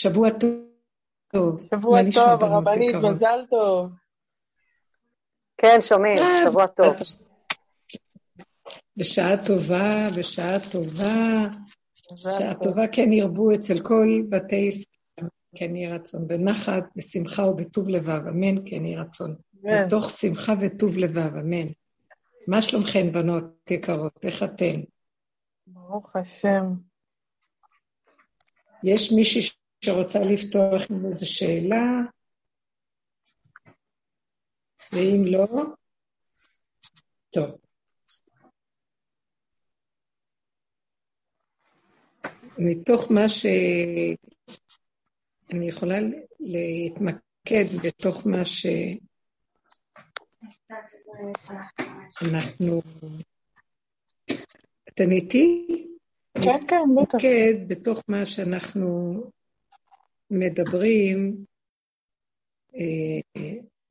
שבוע טוב. שבוע טוב, הרבנית, מזל טוב. כן, שומעים, אה, שבוע טוב. בשעה טובה, בשעה טובה, בשעה טובה כן ירבו אצל כל בתי ישראל, כן יהי רצון, בנחת, בשמחה ובטוב לבב, אמן, כן יהי רצון. בתוך שמחה וטוב לבב, אמן. מה שלומכן, בנות יקרות? איך אתן? ברוך השם. יש מישהי שרוצה לפתוח עם איזו שאלה? ואם לא, טוב. מתוך מה ש... אני יכולה להתמקד בתוך מה ש... אנחנו... אתם איתי? כן, כן, בטח. להתמקד בתוך מה שאנחנו מדברים, אה,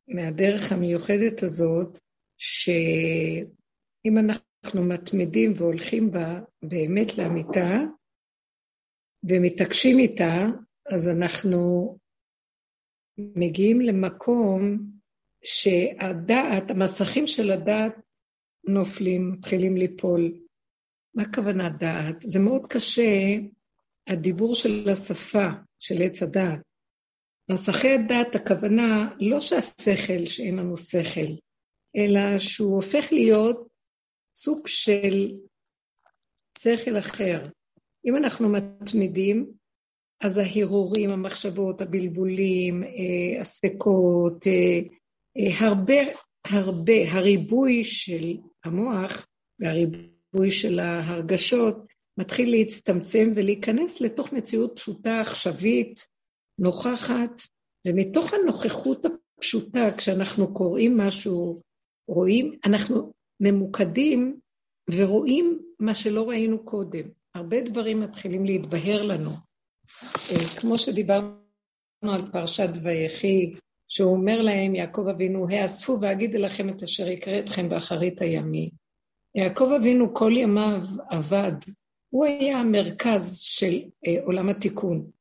מהדרך המיוחדת הזאת, שאם אנחנו מתמידים והולכים בה באמת לאמיתה, ומתעקשים איתה, אז אנחנו מגיעים למקום שהדעת, המסכים של הדעת נופלים, מתחילים ליפול. מה הכוונה דעת? זה מאוד קשה, הדיבור של השפה, של עץ הדעת. מסכי הדעת, הכוונה לא שהשכל, שאין לנו שכל, אלא שהוא הופך להיות סוג של שכל אחר. אם אנחנו מתמידים, אז ההרהורים, המחשבות, הבלבולים, אה, הספקות, אה, אה, הרבה, הרבה, הריבוי של המוח והריבוי של ההרגשות מתחיל להצטמצם ולהיכנס לתוך מציאות פשוטה, עכשווית, נוכחת, ומתוך הנוכחות הפשוטה, כשאנחנו קוראים משהו, רואים, אנחנו ממוקדים ורואים מה שלא ראינו קודם. הרבה דברים מתחילים להתבהר לנו. אה, כמו שדיברנו על פרשת ויחי, שהוא אומר להם, יעקב אבינו, האספו ואגידי לכם את אשר יקרה אתכם באחרית הימי. יעקב אבינו כל ימיו עבד, הוא היה המרכז של אה, עולם התיקון.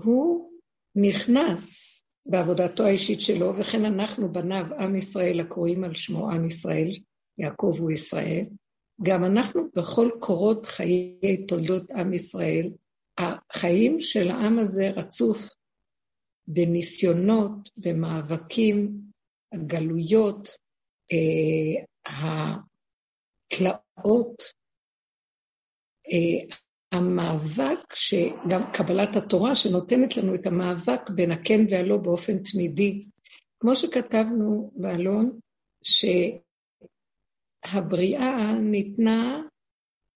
הוא נכנס בעבודתו האישית שלו, וכן אנחנו בניו עם ישראל הקרואים על שמו עם ישראל, יעקב הוא ישראל, גם אנחנו בכל קורות חיי תולדות עם ישראל, החיים של העם הזה רצוף בניסיונות, במאבקים, הגלויות, אה, התלאות, המאבק, שגם קבלת התורה שנותנת לנו את המאבק בין הכן והלא באופן תמידי. כמו שכתבנו באלון, שהבריאה ניתנה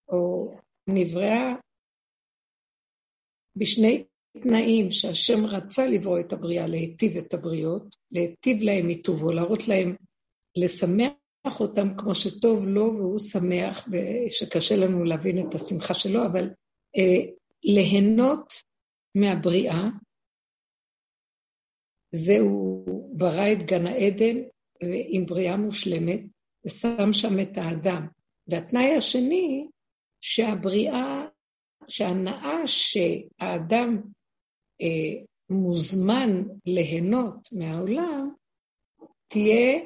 או נבראה בשני תנאים שהשם רצה לברוא את הבריאה, להיטיב את הבריות, להיטיב להם מטובו, להראות להם, לשמח אותם כמו שטוב לו והוא שמח, ושקשה לנו להבין את השמחה שלו, אבל אה, ליהנות מהבריאה, זהו ברא את גן העדן עם בריאה מושלמת, ושם שם את האדם. והתנאי השני, שהבריאה, שההנאה שהאדם אה, מוזמן ליהנות מהעולם, תהיה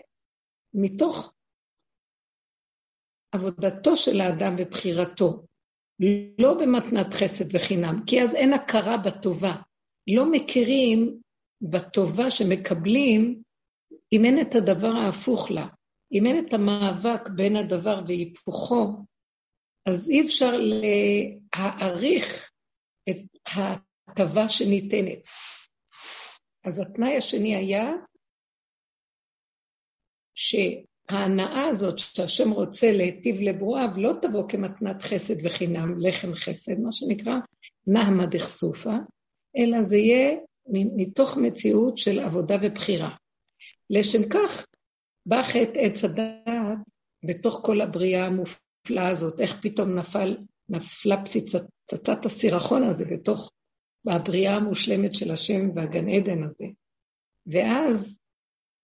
מתוך עבודתו של האדם ובחירתו. לא במתנת חסד וחינם, כי אז אין הכרה בטובה. לא מכירים בטובה שמקבלים אם אין את הדבר ההפוך לה. אם אין את המאבק בין הדבר והיפוכו, אז אי אפשר להעריך את ההטבה שניתנת. אז התנאי השני היה ש... ההנאה הזאת שהשם רוצה להיטיב לברואיו לא תבוא כמתנת חסד וחינם, לחם חסד, מה שנקרא נהמה דכסופה, אלא זה יהיה מתוך מציאות של עבודה ובחירה. לשם כך בא חטא עץ הדעת בתוך כל הבריאה המופלאה הזאת, איך פתאום נפל, נפלה פצצת הסירחון הזה בתוך הבריאה המושלמת של השם והגן עדן הזה. ואז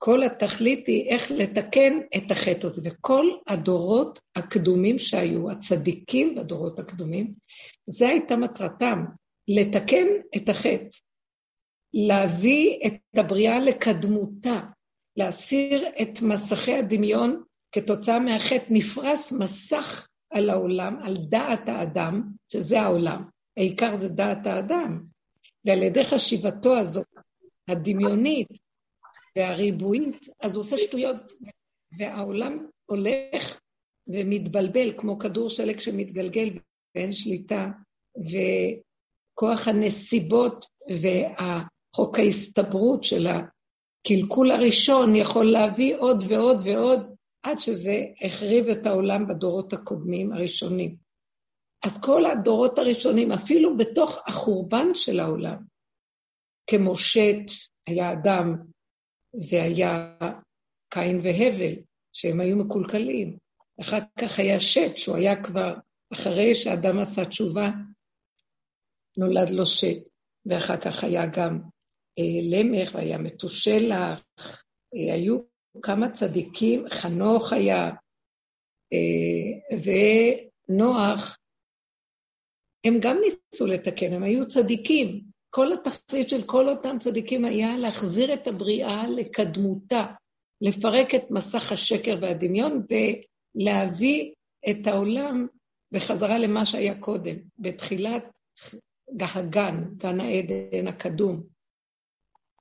כל התכלית היא איך לתקן את החטא הזה. וכל הדורות הקדומים שהיו, הצדיקים בדורות הקדומים, זו הייתה מטרתם, לתקן את החטא, להביא את הבריאה לקדמותה, להסיר את מסכי הדמיון כתוצאה מהחטא, נפרס מסך על העולם, על דעת האדם, שזה העולם. העיקר זה דעת האדם. ועל ידי חשיבתו הזאת, הדמיונית והריבועית, אז הוא עושה שטויות, והעולם הולך ומתבלבל כמו כדור שלג שמתגלגל ואין שליטה, וכוח הנסיבות והחוק ההסתברות של הקלקול הראשון יכול להביא עוד ועוד ועוד, עד שזה החריב את העולם בדורות הקודמים, הראשונים. אז כל הדורות הראשונים, אפילו בתוך החורבן של העולם, כמו שת, היה אדם והיה קין והבל, שהם היו מקולקלים. אחר כך היה שת, שהוא היה כבר, אחרי שאדם עשה תשובה, נולד לו שת. ואחר כך היה גם אה, למך, והיה מתושלח, אה, היו כמה צדיקים, חנוך היה, אה, ונוח, הם גם ניסו לתקן, הם היו צדיקים. כל התכלית של כל אותם צדיקים היה להחזיר את הבריאה לקדמותה, לפרק את מסך השקר והדמיון ולהביא את העולם בחזרה למה שהיה קודם, בתחילת הגן, גן העדן הקדום.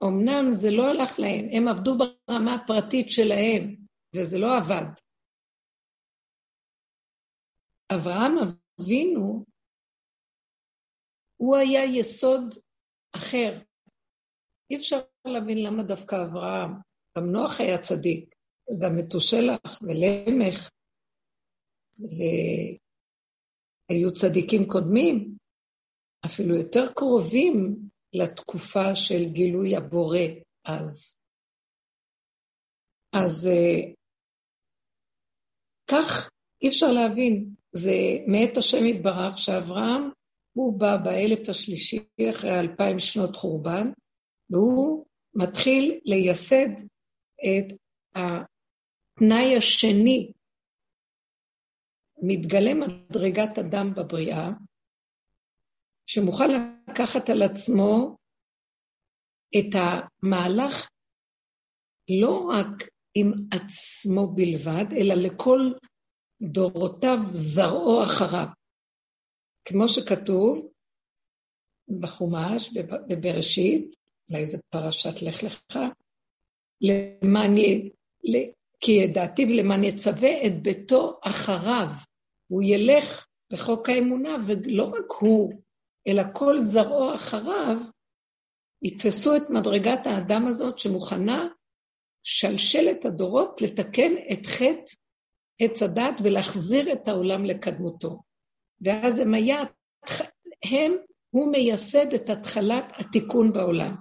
אמנם זה לא הלך להם, הם עבדו ברמה הפרטית שלהם, וזה לא עבד. אברהם אבינו, הוא היה יסוד אחר. אי אפשר להבין למה דווקא אברהם, גם נוח היה צדיק, גם מתושלח ולמך, והיו צדיקים קודמים, אפילו יותר קרובים לתקופה של גילוי הבורא אז. אז uh, כך אי אפשר להבין, זה מאת השם יתברך שאברהם, הוא בא באלף השלישי אחרי אלפיים שנות חורבן, והוא מתחיל לייסד את התנאי השני, מתגלה מדרגת אדם בבריאה, שמוכן לקחת על עצמו את המהלך לא רק עם עצמו בלבד, אלא לכל דורותיו זרעו אחריו. כמו שכתוב בחומש, בבראשית, אולי זה פרשת לך לך, למען י... כי ידעתיו למען יצווה את ביתו אחריו. הוא ילך בחוק האמונה, ולא רק הוא, אלא כל זרעו אחריו, יתפסו את מדרגת האדם הזאת שמוכנה שלשלת הדורות לתקן את חטא עץ הדת ולהחזיר את העולם לקדמותו. ואז הם היה, הם, הוא מייסד את התחלת התיקון בעולם.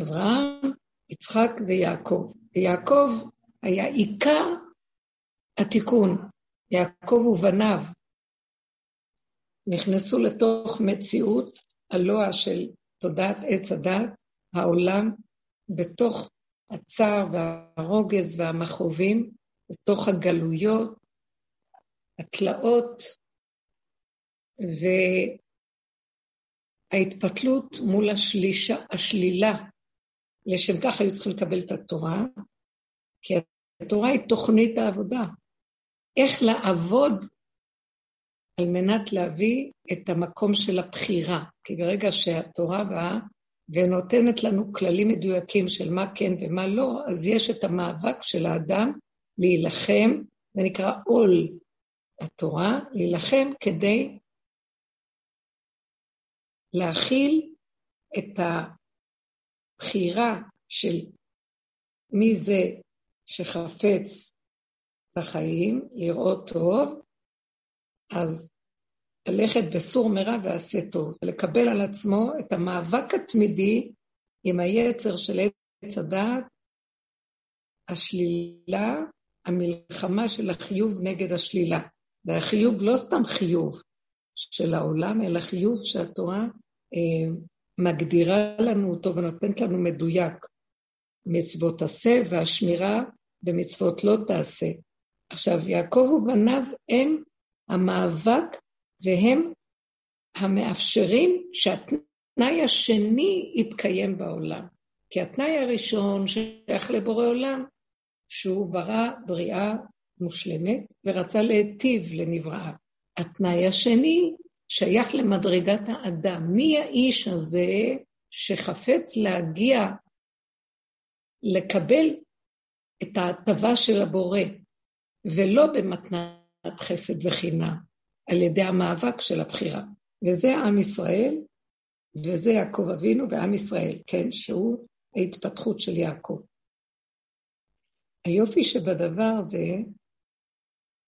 אברהם, יצחק ויעקב. ויעקב היה עיקר התיקון. יעקב ובניו נכנסו לתוך מציאות הלוע של תודעת עץ הדת, העולם, בתוך הצער והרוגז והמכאובים, בתוך הגלויות, התלאות, וההתפתלות מול השלישה, השלילה. לשם כך היו צריכים לקבל את התורה, כי התורה היא תוכנית העבודה. איך לעבוד על מנת להביא את המקום של הבחירה. כי ברגע שהתורה באה ונותנת לנו כללים מדויקים של מה כן ומה לא, אז יש את המאבק של האדם להילחם, זה נקרא עול התורה, להילחם כדי להכיל את הבחירה של מי זה שחפץ בחיים, לראות טוב, אז ללכת בסור מרע ועשה טוב, ולקבל על עצמו את המאבק התמידי עם היצר של עץ הדעת, השלילה, המלחמה של החיוב נגד השלילה. והחיוב לא סתם חיוב של העולם, אלא חיוב שהתורה אה, מגדירה לנו אותו ונותנת לנו מדויק. מצוות עשה והשמירה במצוות לא תעשה. עכשיו, יעקב ובניו הם המאבק, והם המאפשרים שהתנאי השני יתקיים בעולם. כי התנאי הראשון שייך לבורא עולם, שהוא ברא בריאה מושלמת ורצה להיטיב לנבראה. התנאי השני שייך למדרגת האדם. מי האיש הזה שחפץ להגיע, לקבל את ההטבה של הבורא, ולא במתנת חסד וחינם, על ידי המאבק של הבחירה. וזה עם ישראל, וזה יעקב אבינו ועם ישראל, כן, שהוא ההתפתחות של יעקב. היופי שבדבר זה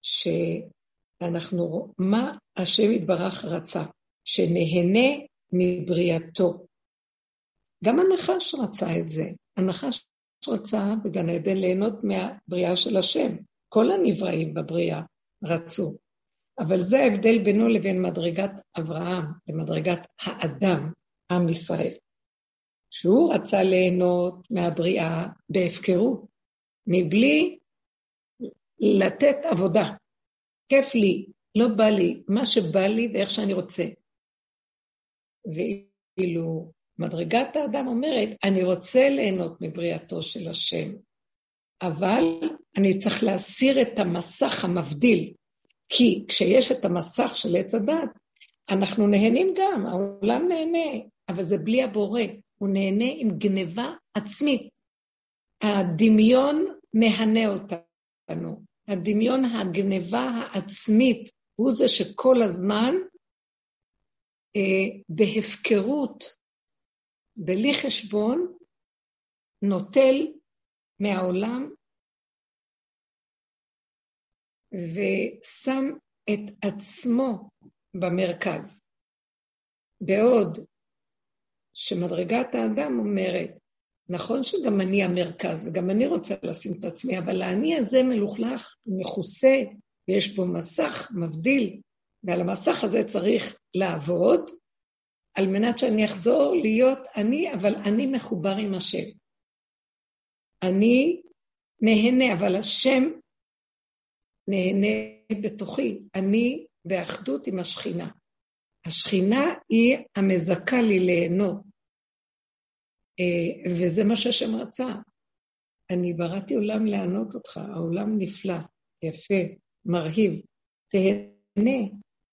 שאנחנו, מה השם יתברך רצה? שנהנה מבריאתו. גם הנחש רצה את זה. הנחש רצה בגן עדן ליהנות מהבריאה של השם. כל הנבראים בבריאה רצו. אבל זה ההבדל בינו לבין מדרגת אברהם, למדרגת האדם, עם ישראל. שהוא רצה ליהנות מהבריאה בהפקרות, מבלי לתת עבודה. כיף לי, לא בא לי, מה שבא לי ואיך שאני רוצה. ואילו מדרגת האדם אומרת, אני רוצה ליהנות מבריאתו של השם, אבל אני צריך להסיר את המסך המבדיל, כי כשיש את המסך של עץ הדת, אנחנו נהנים גם, העולם נהנה, אבל זה בלי הבורא, הוא נהנה עם גניבה עצמית. הדמיון מהנה אותנו, הדמיון הגניבה העצמית הוא זה שכל הזמן אה, בהפקרות, בלי חשבון, נוטל מהעולם ושם את עצמו במרכז. בעוד שמדרגת האדם אומרת, נכון שגם אני המרכז וגם אני רוצה לשים את עצמי, אבל האני הזה מלוכלך, מכוסה, ויש בו מסך מבדיל, ועל המסך הזה צריך לעבוד, על מנת שאני אחזור להיות אני, אבל אני מחובר עם השם. אני נהנה, אבל השם נהנה בתוכי. אני באחדות עם השכינה. השכינה היא המזכה לי ליהנות. אה, וזה מה שהשם רצה. אני בראתי עולם לענות אותך, העולם נפלא, יפה, מרהיב, תהנה.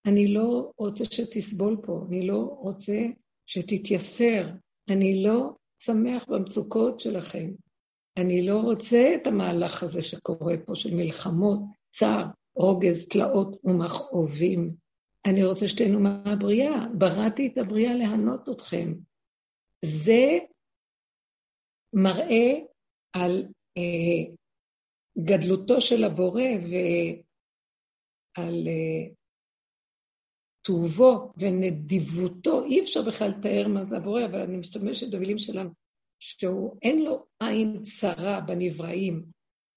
אני לא רוצה שתסבול פה, אני לא רוצה שתתייסר, אני לא שמח במצוקות שלכם. אני לא רוצה את המהלך הזה שקורה פה של מלחמות, צער, רוגז, תלאות ומכאובים. אני רוצה שתהנו מהבריאה. בראתי את הבריאה להנות אתכם. זה מראה על אה, גדלותו של הבורא ועל אה, טובו ונדיבותו. אי אפשר בכלל לתאר מה זה הבורא, אבל אני משתמשת במילים שלנו, שהוא אין לו עין צרה בנבראים,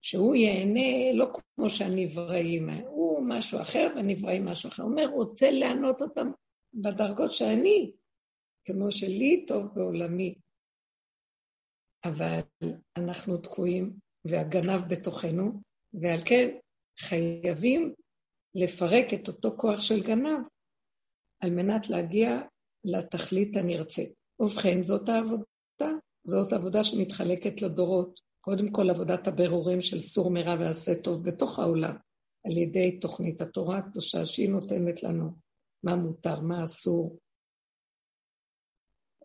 שהוא ייהנה לא כמו שהנבראים, הוא משהו אחר והנבראים משהו אחר. הוא אומר, רוצה לענות אותם בדרגות שאני, כמו שלי טוב בעולמי. אבל אנחנו תקועים והגנב בתוכנו, ועל כן חייבים לפרק את אותו כוח של גנב על מנת להגיע לתכלית הנרצית. ובכן, זאת העבודה, זאת עבודה שמתחלקת לדורות. קודם כל עבודת הבירורים של סור מרע ועשה טוב בתוך העולם, על ידי תוכנית התורה הקדושה שהיא נותנת לנו מה מותר, מה אסור.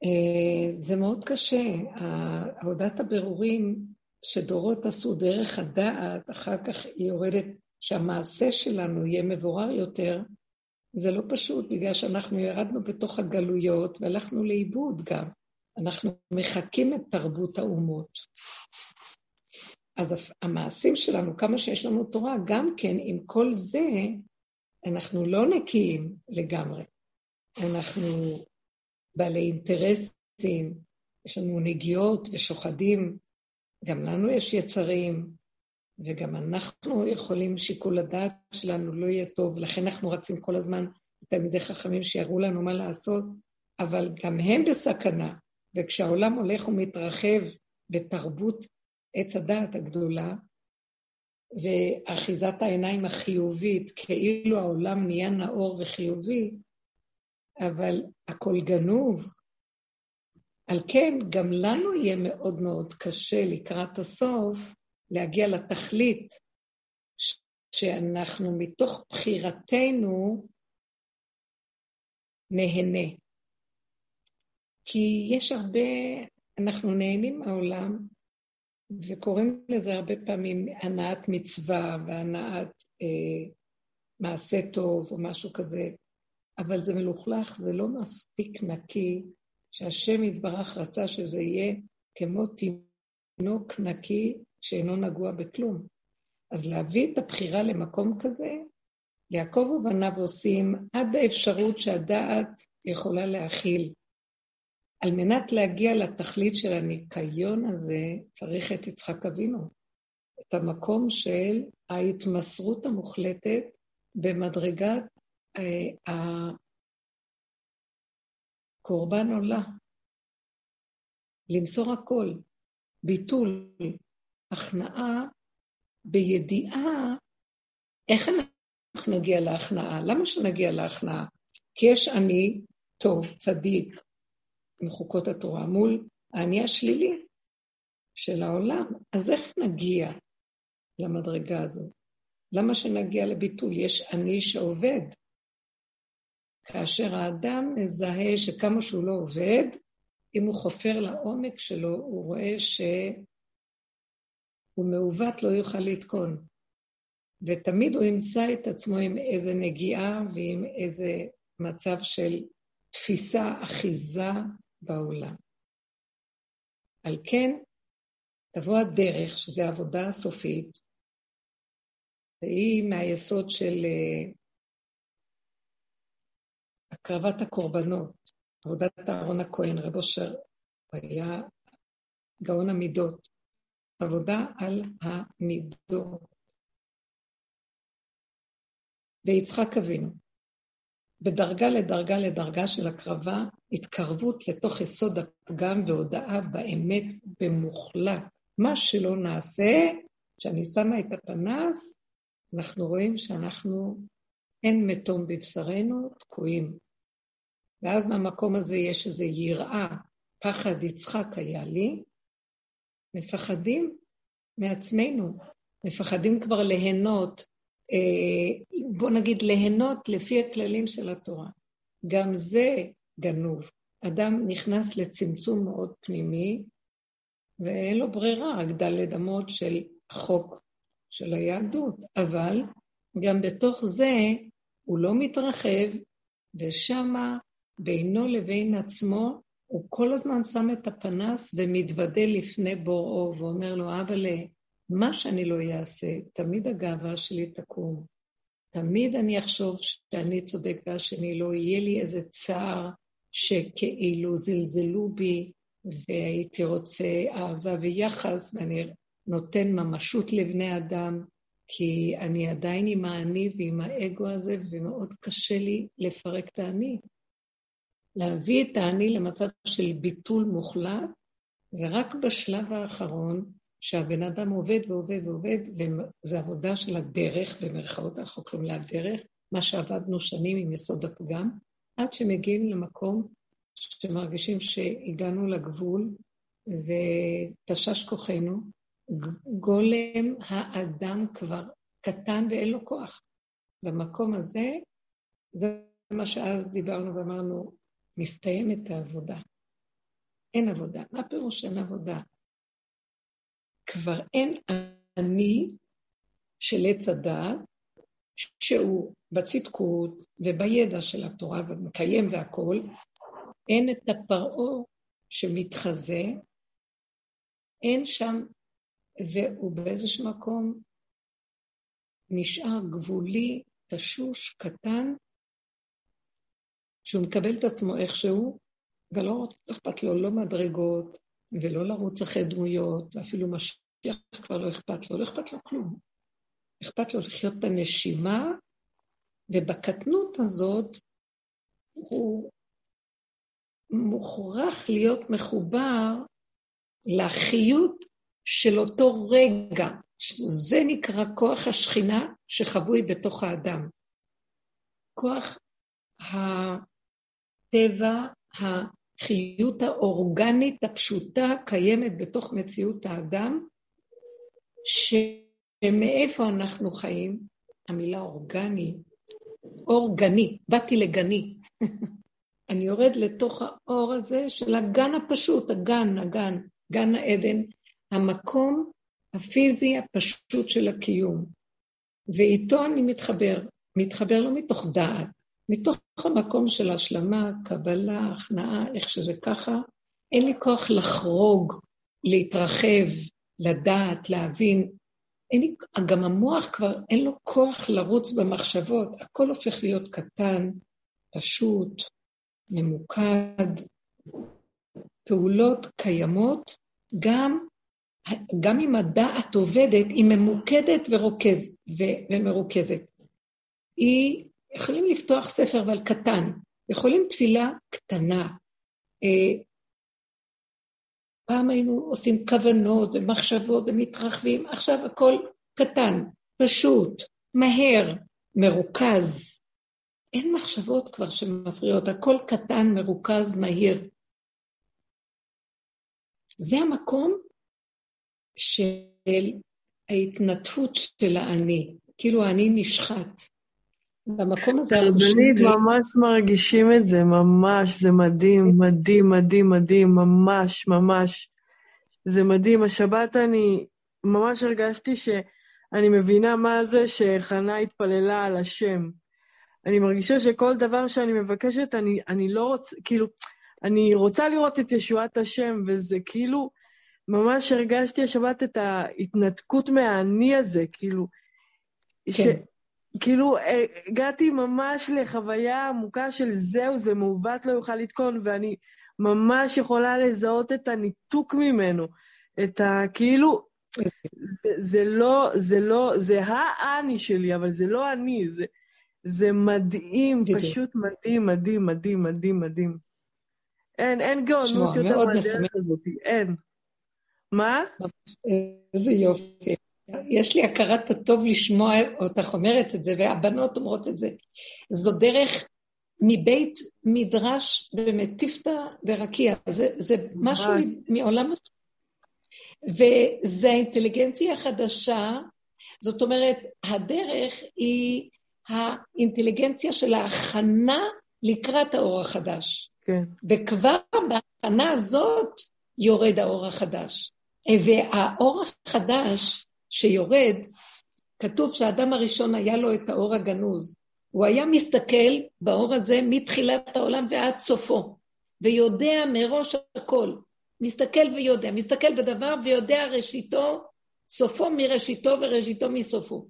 אה, זה מאוד קשה, עבודת הבירורים שדורות עשו דרך הדעת, אחר כך היא יורדת, שהמעשה שלנו יהיה מבורר יותר, זה לא פשוט, בגלל שאנחנו ירדנו בתוך הגלויות והלכנו לאיבוד גם. אנחנו מחקים את תרבות האומות. אז המעשים שלנו, כמה שיש לנו תורה, גם כן, עם כל זה, אנחנו לא נקיים לגמרי. אנחנו בעלי אינטרסים, יש לנו נגיעות ושוחדים, גם לנו יש יצרים, וגם אנחנו יכולים, שיקול הדעת שלנו לא יהיה טוב, לכן אנחנו רצים כל הזמן לתלמידי חכמים שיראו לנו מה לעשות, אבל גם הם בסכנה, וכשהעולם הולך ומתרחב בתרבות עץ הדעת הגדולה, ואחיזת העיניים החיובית, כאילו העולם נהיה נאור וחיובי, אבל הכל גנוב. על כן, גם לנו יהיה מאוד מאוד קשה לקראת הסוף להגיע לתכלית שאנחנו מתוך בחירתנו נהנה. כי יש הרבה, אנחנו נהנים מהעולם, וקוראים לזה הרבה פעמים הנעת מצווה והנעת אה, מעשה טוב או משהו כזה, אבל זה מלוכלך, זה לא מספיק נקי, שהשם יתברך רצה שזה יהיה כמו תינוק נקי שאינו נגוע בכלום. אז להביא את הבחירה למקום כזה, יעקב ובניו עושים עד האפשרות שהדעת יכולה להכיל. על מנת להגיע לתכלית של הניקיון הזה, צריך את יצחק אבינו, את המקום של ההתמסרות המוחלטת במדרגת הקורבן עולה. למסור הכל, ביטול, הכנעה, בידיעה איך אנחנו נגיע להכנעה. למה שנגיע להכנעה? כי יש אני טוב, צדיק, מחוקות התורה, מול האני השלילי של העולם. אז איך נגיע למדרגה הזאת? למה שנגיע לביטול? יש אני שעובד. כאשר האדם מזהה שכמה שהוא לא עובד, אם הוא חופר לעומק שלו, הוא רואה שהוא מעוות, לא יוכל לתקון. ותמיד הוא ימצא את עצמו עם איזה נגיעה ועם איזה מצב של תפיסה, אחיזה בעולם. על כן, תבוא הדרך, שזו העבודה הסופית, והיא מהיסוד של uh, הקרבת הקורבנות, עבודת אהרון הכהן, רב אושר, היה גאון המידות, עבודה על המידות. ויצחק אבינו, בדרגה לדרגה לדרגה של הקרבה, התקרבות לתוך יסוד הפגם והודאה באמת במוחלט. מה שלא נעשה, כשאני שמה את הפנס, אנחנו רואים שאנחנו, אין מתום בבשרנו, תקועים. ואז מהמקום הזה יש איזו יראה, פחד יצחק היה לי, מפחדים מעצמנו, מפחדים כבר ליהנות, אה, בוא נגיד ליהנות לפי הכללים של התורה. גם זה גנוב. אדם נכנס לצמצום מאוד פנימי, ואין לו ברירה, רק דלת אמות של החוק של היהדות, אבל גם בתוך זה הוא לא מתרחב, ושמה בינו לבין עצמו הוא כל הזמן שם את הפנס ומתוודה לפני בוראו ואומר לו, אבאלה, מה שאני לא אעשה, תמיד הגאווה שלי תקום. תמיד אני אחשוב שאני צודק והשני לא, יהיה לי איזה צער שכאילו זלזלו בי והייתי רוצה אהבה ויחס ואני נותן ממשות לבני אדם, כי אני עדיין עם האני ועם האגו הזה ומאוד קשה לי לפרק את האני. להביא את האני למצב של ביטול מוחלט, זה רק בשלב האחרון שהבן אדם עובד ועובד ועובד, וזו עבודה של הדרך, במרכאות אנחנו קוראים לה הדרך, מה שעבדנו שנים עם יסוד הפגם, עד שמגיעים למקום שמרגישים שהגענו לגבול ותשש כוחנו, גולם האדם כבר קטן ואין לו כוח. במקום הזה, זה מה שאז דיברנו ואמרנו, מסתיימת העבודה. אין עבודה. מה פירוש אין עבודה? כבר אין אני של עץ הדעת, שהוא בצדקות ובידע של התורה ומקיים והכול, אין את הפרעה שמתחזה, אין שם, והוא באיזשהו מקום נשאר גבולי, תשוש, קטן, שהוא מקבל את עצמו איכשהו, ולא אכפת לו לא מדרגות, ולא לרוץ אחרי דמויות, ואפילו משיח כבר לא אכפת לו, לא אכפת לו כלום. אכפת לו לחיות את הנשימה, ובקטנות הזאת הוא מוכרח להיות מחובר לחיות של אותו רגע. זה נקרא כוח השכינה שחבוי בתוך האדם. כוח טבע החיות האורגנית הפשוטה קיימת בתוך מציאות האדם, שמאיפה אנחנו חיים, המילה אורגני, אורגני, באתי לגני. אני יורד לתוך האור הזה של הגן הפשוט, הגן, הגן, גן העדן, המקום הפיזי הפשוט של הקיום. ואיתו אני מתחבר, מתחבר לא מתוך דעת, מתוך המקום של השלמה, קבלה, הכנעה, איך שזה ככה, אין לי כוח לחרוג, להתרחב, לדעת, להבין. אין לי, גם המוח כבר אין לו כוח לרוץ במחשבות, הכל הופך להיות קטן, פשוט, ממוקד. פעולות קיימות, גם, גם אם הדעת עובדת, היא ממוקדת ורוכז, ו, ומרוכזת. היא, יכולים לפתוח ספר אבל קטן, יכולים תפילה קטנה. אה, פעם היינו עושים כוונות ומחשבות ומתרחבים, עכשיו הכל קטן, פשוט, מהר, מרוכז. אין מחשבות כבר שמפריעות, הכל קטן, מרוכז, מהיר. זה המקום של ההתנדפות של האני, כאילו האני נשחט. במקום הזה אנחנו שומעים... ממש מרגישים את זה, ממש, זה מדהים, מדהים, מדהים, מדהים, ממש, ממש. זה מדהים. השבת אני ממש הרגשתי שאני מבינה מה זה שחנה התפללה על השם. אני מרגישה שכל דבר שאני מבקשת, אני, אני לא רוצה, כאילו, אני רוצה לראות את ישועת השם, וזה כאילו, ממש הרגשתי השבת את ההתנתקות מהאני הזה, כאילו, כן. ש, כאילו, הגעתי ממש לחוויה עמוקה של זהו, זה מעוות לא יוכל לתקון, ואני ממש יכולה לזהות את הניתוק ממנו, את ה... כאילו, זה, זה לא, זה לא, זה האני שלי, אבל זה לא אני, זה, זה מדהים, פשוט מדהים, מדהים, מדהים, מדהים, מדהים. אין, אין גאונות יותר מהדרך הזאת, אין. מה? איזה יופי. יש לי הכרת הטוב לשמוע אותך אומרת את זה, והבנות אומרות את זה. זו דרך מבית מדרש במטיפתא דרקיע. זה, זה משהו מעולם... וזה האינטליגנציה החדשה, זאת אומרת, הדרך היא האינטליגנציה של ההכנה לקראת האור החדש. כן. וכבר בהכנה הזאת יורד האור החדש. והאור החדש שיורד, כתוב שהאדם הראשון היה לו את האור הגנוז. הוא היה מסתכל באור הזה מתחילת העולם ועד סופו, ויודע מראש הכל. מסתכל ויודע, מסתכל בדבר ויודע ראשיתו, סופו מראשיתו וראשיתו מסופו.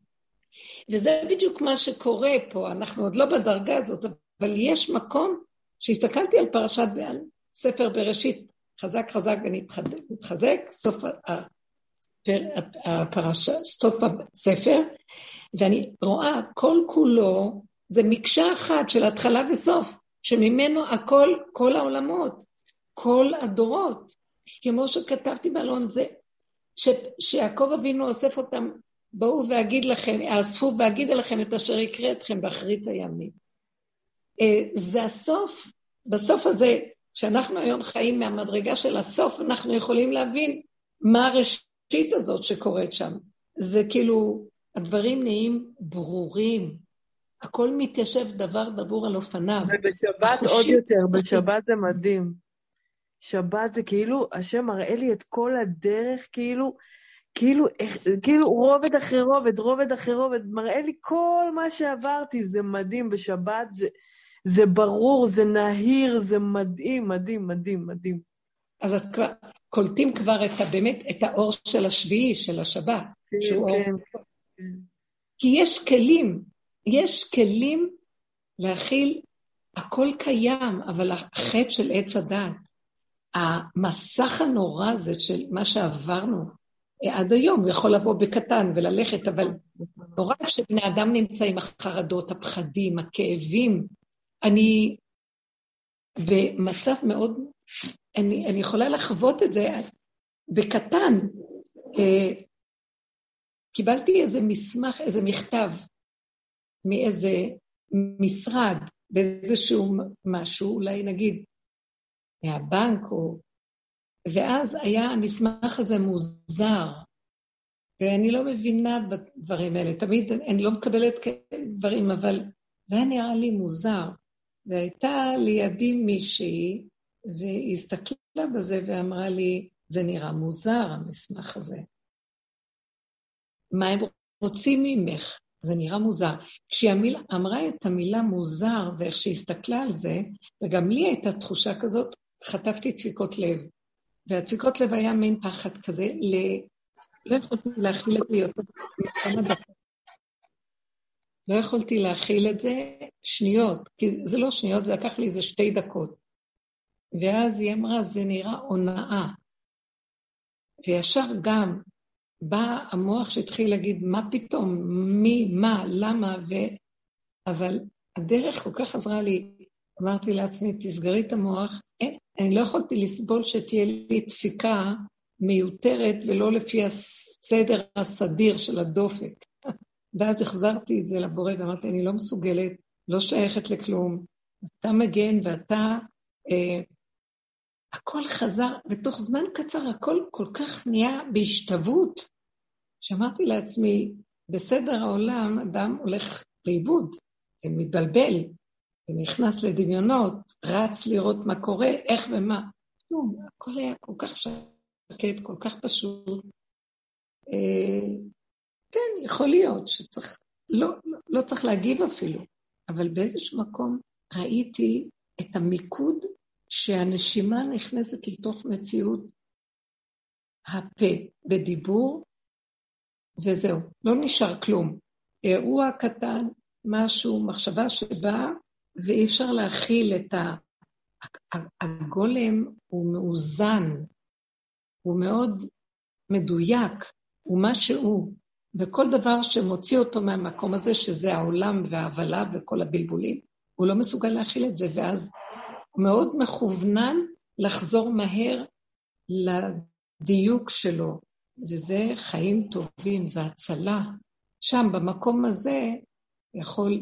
וזה בדיוק מה שקורה פה, אנחנו עוד לא בדרגה הזאת, אבל יש מקום שהסתכלתי על פרשת, על ספר בראשית, חזק חזק ונתחזק, סוף הפרשה, סוף הספר, ואני רואה כל כולו, זה מקשה אחת של התחלה וסוף, שממנו הכל, כל העולמות, כל הדורות. כמו שכתבתי באלון, זה ש, שיעקב אבינו אוסף אותם בואו ואגיד לכם, אאספו ואגיד לכם את אשר יקרה אתכם באחרית הימים. אה, זה הסוף, בסוף הזה, כשאנחנו היום חיים מהמדרגה של הסוף, אנחנו יכולים להבין מה הראשית הזאת שקורית שם. זה כאילו, הדברים נהיים ברורים, הכל מתיישב דבר דבור על אופניו. ובשבת עוד יותר, בשבת זה מדהים. שבת זה כאילו, השם מראה לי את כל הדרך, כאילו, כאילו, כאילו רובד אחרי רובד, רובד אחרי רובד, מראה לי כל מה שעברתי, זה מדהים בשבת, זה, זה ברור, זה נהיר, זה מדהים, מדהים, מדהים, מדהים. אז את כבר, קולטים כבר את, באמת את האור של השביעי, של השבת, כן, שהוא כן. אור... כי יש כלים, יש כלים להכיל, הכל קיים, אבל החטא של עץ הדת, המסך הנורא הזה של מה שעברנו, עד היום, הוא יכול לבוא בקטן וללכת, אבל נורא שבני אדם נמצאים החרדות, הפחדים, הכאבים. אני במצב מאוד, אני, אני יכולה לחוות את זה בקטן. אה, קיבלתי איזה מסמך, איזה מכתב מאיזה משרד באיזשהו משהו, אולי נגיד מהבנק או... ואז היה המסמך הזה מוזר, ואני לא מבינה בדברים האלה. תמיד אני לא מקבלת דברים, אבל זה היה נראה לי מוזר. והייתה לידי מישהי, והיא הסתכלה בזה ואמרה לי, זה נראה מוזר, המסמך הזה. מה הם רוצים ממך? זה נראה מוזר. כשהיא אמרה את המילה מוזר, ואיך שהיא הסתכלה על זה, וגם לי הייתה תחושה כזאת, חטפתי דפיקות לב. והדפיקות לב היה מין פחד כזה, ל... לא יכולתי להכיל את זה יותר מכמה דקות. לא יכולתי להכיל את זה שניות, כי זה לא שניות, זה לקח לי איזה שתי דקות. ואז היא אמרה, זה נראה הונאה. וישר גם בא המוח שהתחיל להגיד, מה פתאום, מי, מה, למה, ו... אבל הדרך כל כך עזרה לי. אמרתי לעצמי, תסגרי את המוח. אין, אני לא יכולתי לסבול שתהיה לי דפיקה מיותרת ולא לפי הסדר הסדיר של הדופק. ואז החזרתי את זה לבורא ואמרתי, אני לא מסוגלת, לא שייכת לכלום. אתה מגן ואתה... אה, הכל חזר, ותוך זמן קצר הכל כל כך נהיה בהשתוות, שאמרתי לעצמי, בסדר העולם אדם הולך לאיבוד, מתבלבל, ונכנס לדמיונות, רץ לראות מה קורה, איך ומה. כלום, הכל היה כל כך שקט, כל כך פשוט. כן, יכול להיות שצריך, לא, לא, לא צריך להגיב אפילו, אבל באיזשהו מקום ראיתי את המיקוד שהנשימה נכנסת לתוך מציאות הפה בדיבור, וזהו, לא נשאר כלום. אירוע קטן, משהו, מחשבה שבאה, ואי אפשר להכיל את ה... הגולם הוא מאוזן, הוא מאוד מדויק, הוא מה שהוא, וכל דבר שמוציא אותו מהמקום הזה, שזה העולם וההבלה וכל הבלבולים, הוא לא מסוגל להכיל את זה, ואז הוא מאוד מכוונן לחזור מהר לדיוק שלו, וזה חיים טובים, זה הצלה. שם, במקום הזה, יכול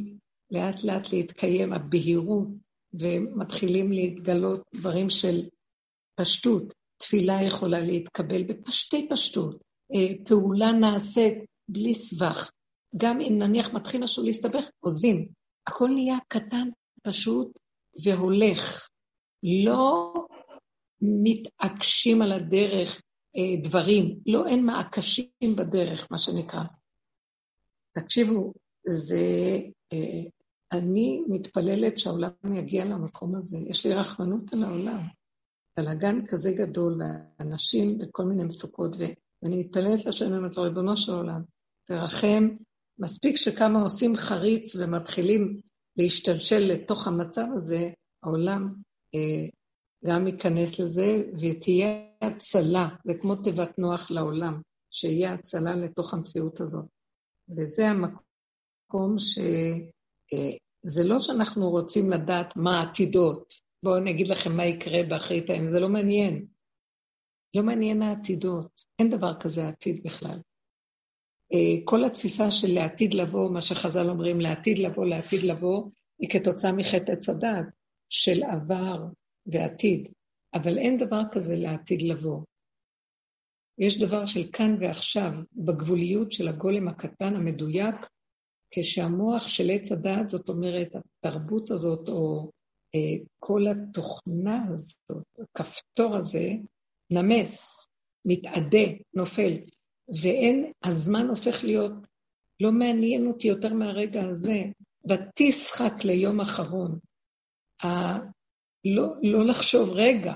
לאט לאט להתקיים הבהירות, ומתחילים להתגלות דברים של פשטות. תפילה יכולה להתקבל בפשטי פשטות. אה, פעולה נעשית בלי סבך. גם אם נניח מתחיל משהו להסתבך, עוזבים. הכל נהיה קטן, פשוט, והולך. לא מתעקשים על הדרך אה, דברים, לא אין מעקשים בדרך, מה שנקרא. תקשיבו, זה... אה, אני מתפללת שהעולם יגיע למקום הזה. יש לי רחמנות על העולם, על הגן כזה גדול, ואנשים בכל מיני מצוקות, ואני מתפללת לשם עם אותו ריבונו של עולם, תרחם. מספיק שכמה עושים חריץ ומתחילים להשתלשל לתוך המצב הזה, העולם אה, גם ייכנס לזה ותהיה הצלה, זה כמו תיבת נוח לעולם, שיהיה הצלה לתוך המציאות הזאת. וזה המקום ש... אה, זה לא שאנחנו רוצים לדעת מה העתידות. בואו אני אגיד לכם מה יקרה באחרית הימים, זה לא מעניין. לא מעניין העתידות, אין דבר כזה עתיד בכלל. אה, כל התפיסה של לעתיד לבוא, מה שחז"ל אומרים, לעתיד לבוא, לעתיד לבוא, היא כתוצאה מחטא עץ הדעת של עבר ועתיד, אבל אין דבר כזה לעתיד לבוא. יש דבר של כאן ועכשיו, בגבוליות של הגולם הקטן המדויק, כשהמוח של עץ הדעת, זאת אומרת, התרבות הזאת, או אה, כל התוכנה הזאת, הכפתור הזה, נמס, מתאדה, נופל. ואין, הזמן הופך להיות, לא מעניין אותי יותר מהרגע הזה, ותשחק ליום אחרון. ה... לא, לא לחשוב, רגע,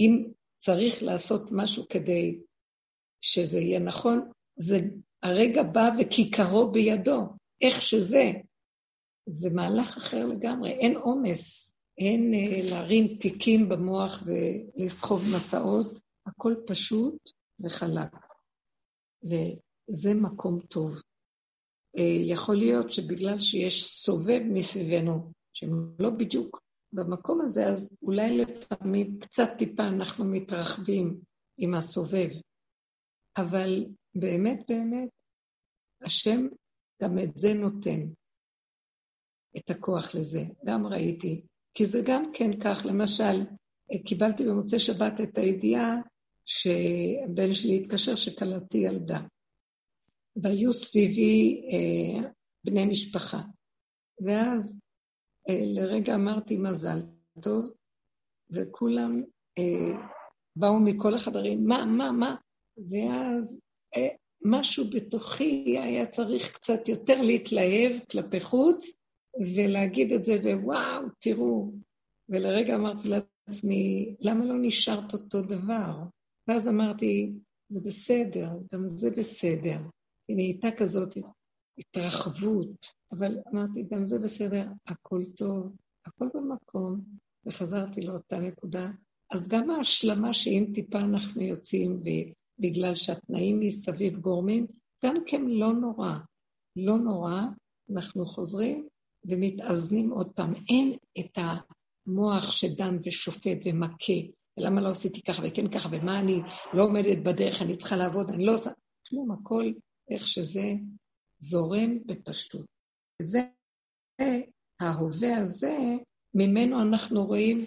אם צריך לעשות משהו כדי שזה יהיה נכון, זה הרגע בא וכיכרו בידו, איך שזה. זה מהלך אחר לגמרי, אין עומס, אין אה, להרים תיקים במוח ולסחוב מסעות, הכל פשוט, וחלק. וזה מקום טוב. אה, יכול להיות שבגלל שיש סובב מסביבנו, שהם לא בדיוק במקום הזה, אז אולי לפעמים קצת טיפה אנחנו מתרחבים עם הסובב. אבל באמת באמת, השם גם את זה נותן. את הכוח לזה, גם ראיתי. כי זה גם כן כך, למשל, קיבלתי במוצאי שבת את הידיעה שהבן שלי התקשר שכלתי ילדה. והיו סביבי אה, בני משפחה. ואז אה, לרגע אמרתי מזל טוב, וכולם אה, באו מכל החדרים, מה, מה, מה? ואז אה, משהו בתוכי היה צריך קצת יותר להתלהב כלפי חוץ, ולהגיד את זה, ווואו, תראו. ולרגע אמרתי לעצמי, למה לא נשארת אותו דבר? ואז אמרתי, זה בסדר, גם זה בסדר. היא נהייתה כזאת התרחבות, אבל אמרתי, גם זה בסדר, הכל טוב, הכל במקום, וחזרתי לאותה נקודה. אז גם ההשלמה שאם טיפה אנחנו יוצאים בגלל שהתנאים מסביב גורמים, גם כן לא נורא. לא נורא, אנחנו חוזרים ומתאזנים עוד פעם. אין את המוח שדן ושופט ומכה, ולמה לא עשיתי ככה וכן ככה, ומה אני לא עומדת בדרך, אני צריכה לעבוד, אני לא עושה... כלום, הכל איך שזה זורם בפשטות. וזה, ההווה הזה, ממנו אנחנו רואים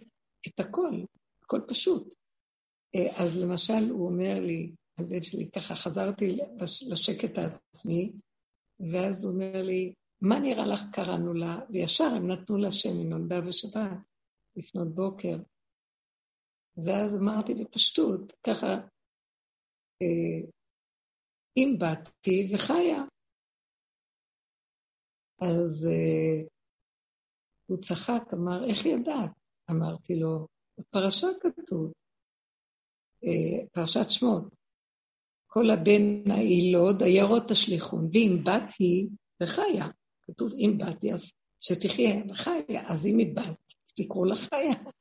את הכל, הכל פשוט. אה, אז למשל, הוא אומר לי, הבן שלי, ככה חזרתי לשקט העצמי, ואז הוא אומר לי, מה נראה לך קראנו לה? וישר הם נתנו לה שם, היא נולדה בשבת, לפנות בוקר. ואז אמרתי בפשטות, ככה, אה, אם באתי וחיה. אז uh, הוא צחק, אמר, איך ידעת? אמרתי לו, בפרשה כתוב, uh, פרשת שמות, כל הבן הילוד, עיירות תשליכון, ואם בת היא וחיה. כתוב, אם באתי, אז שתחיה וחיה, אז אם היא בת, תקראו לה חיה.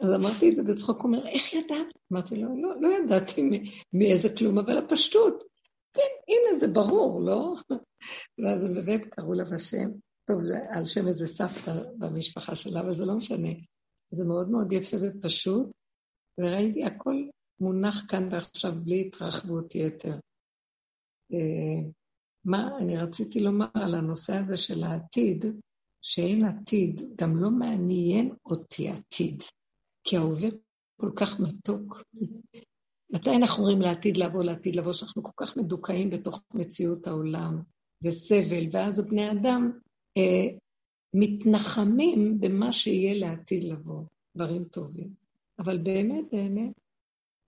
אז אמרתי את זה בצחוק, הוא אומר, איך ידעת? אמרתי לו, לא, לא ידעתי מאיזה כלום, אבל הפשטות. כן, הנה זה ברור, לא? ואז הם באמת קראו לה בשם. טוב, זה על שם איזה סבתא במשפחה שלה, אבל זה לא משנה. זה מאוד מאוד יפה ופשוט, וראיתי הכל מונח כאן ועכשיו בלי התרחבות יתר. אה, מה אני רציתי לומר על הנושא הזה של העתיד, שאין עתיד, גם לא מעניין אותי עתיד, כי ההווה כל כך מתוק. מתי אנחנו אומרים לעתיד לבוא, לעתיד לבוא, שאנחנו כל כך מדוכאים בתוך מציאות העולם וסבל, ואז הבני אדם אה, מתנחמים במה שיהיה לעתיד לבוא, דברים טובים. אבל באמת, באמת,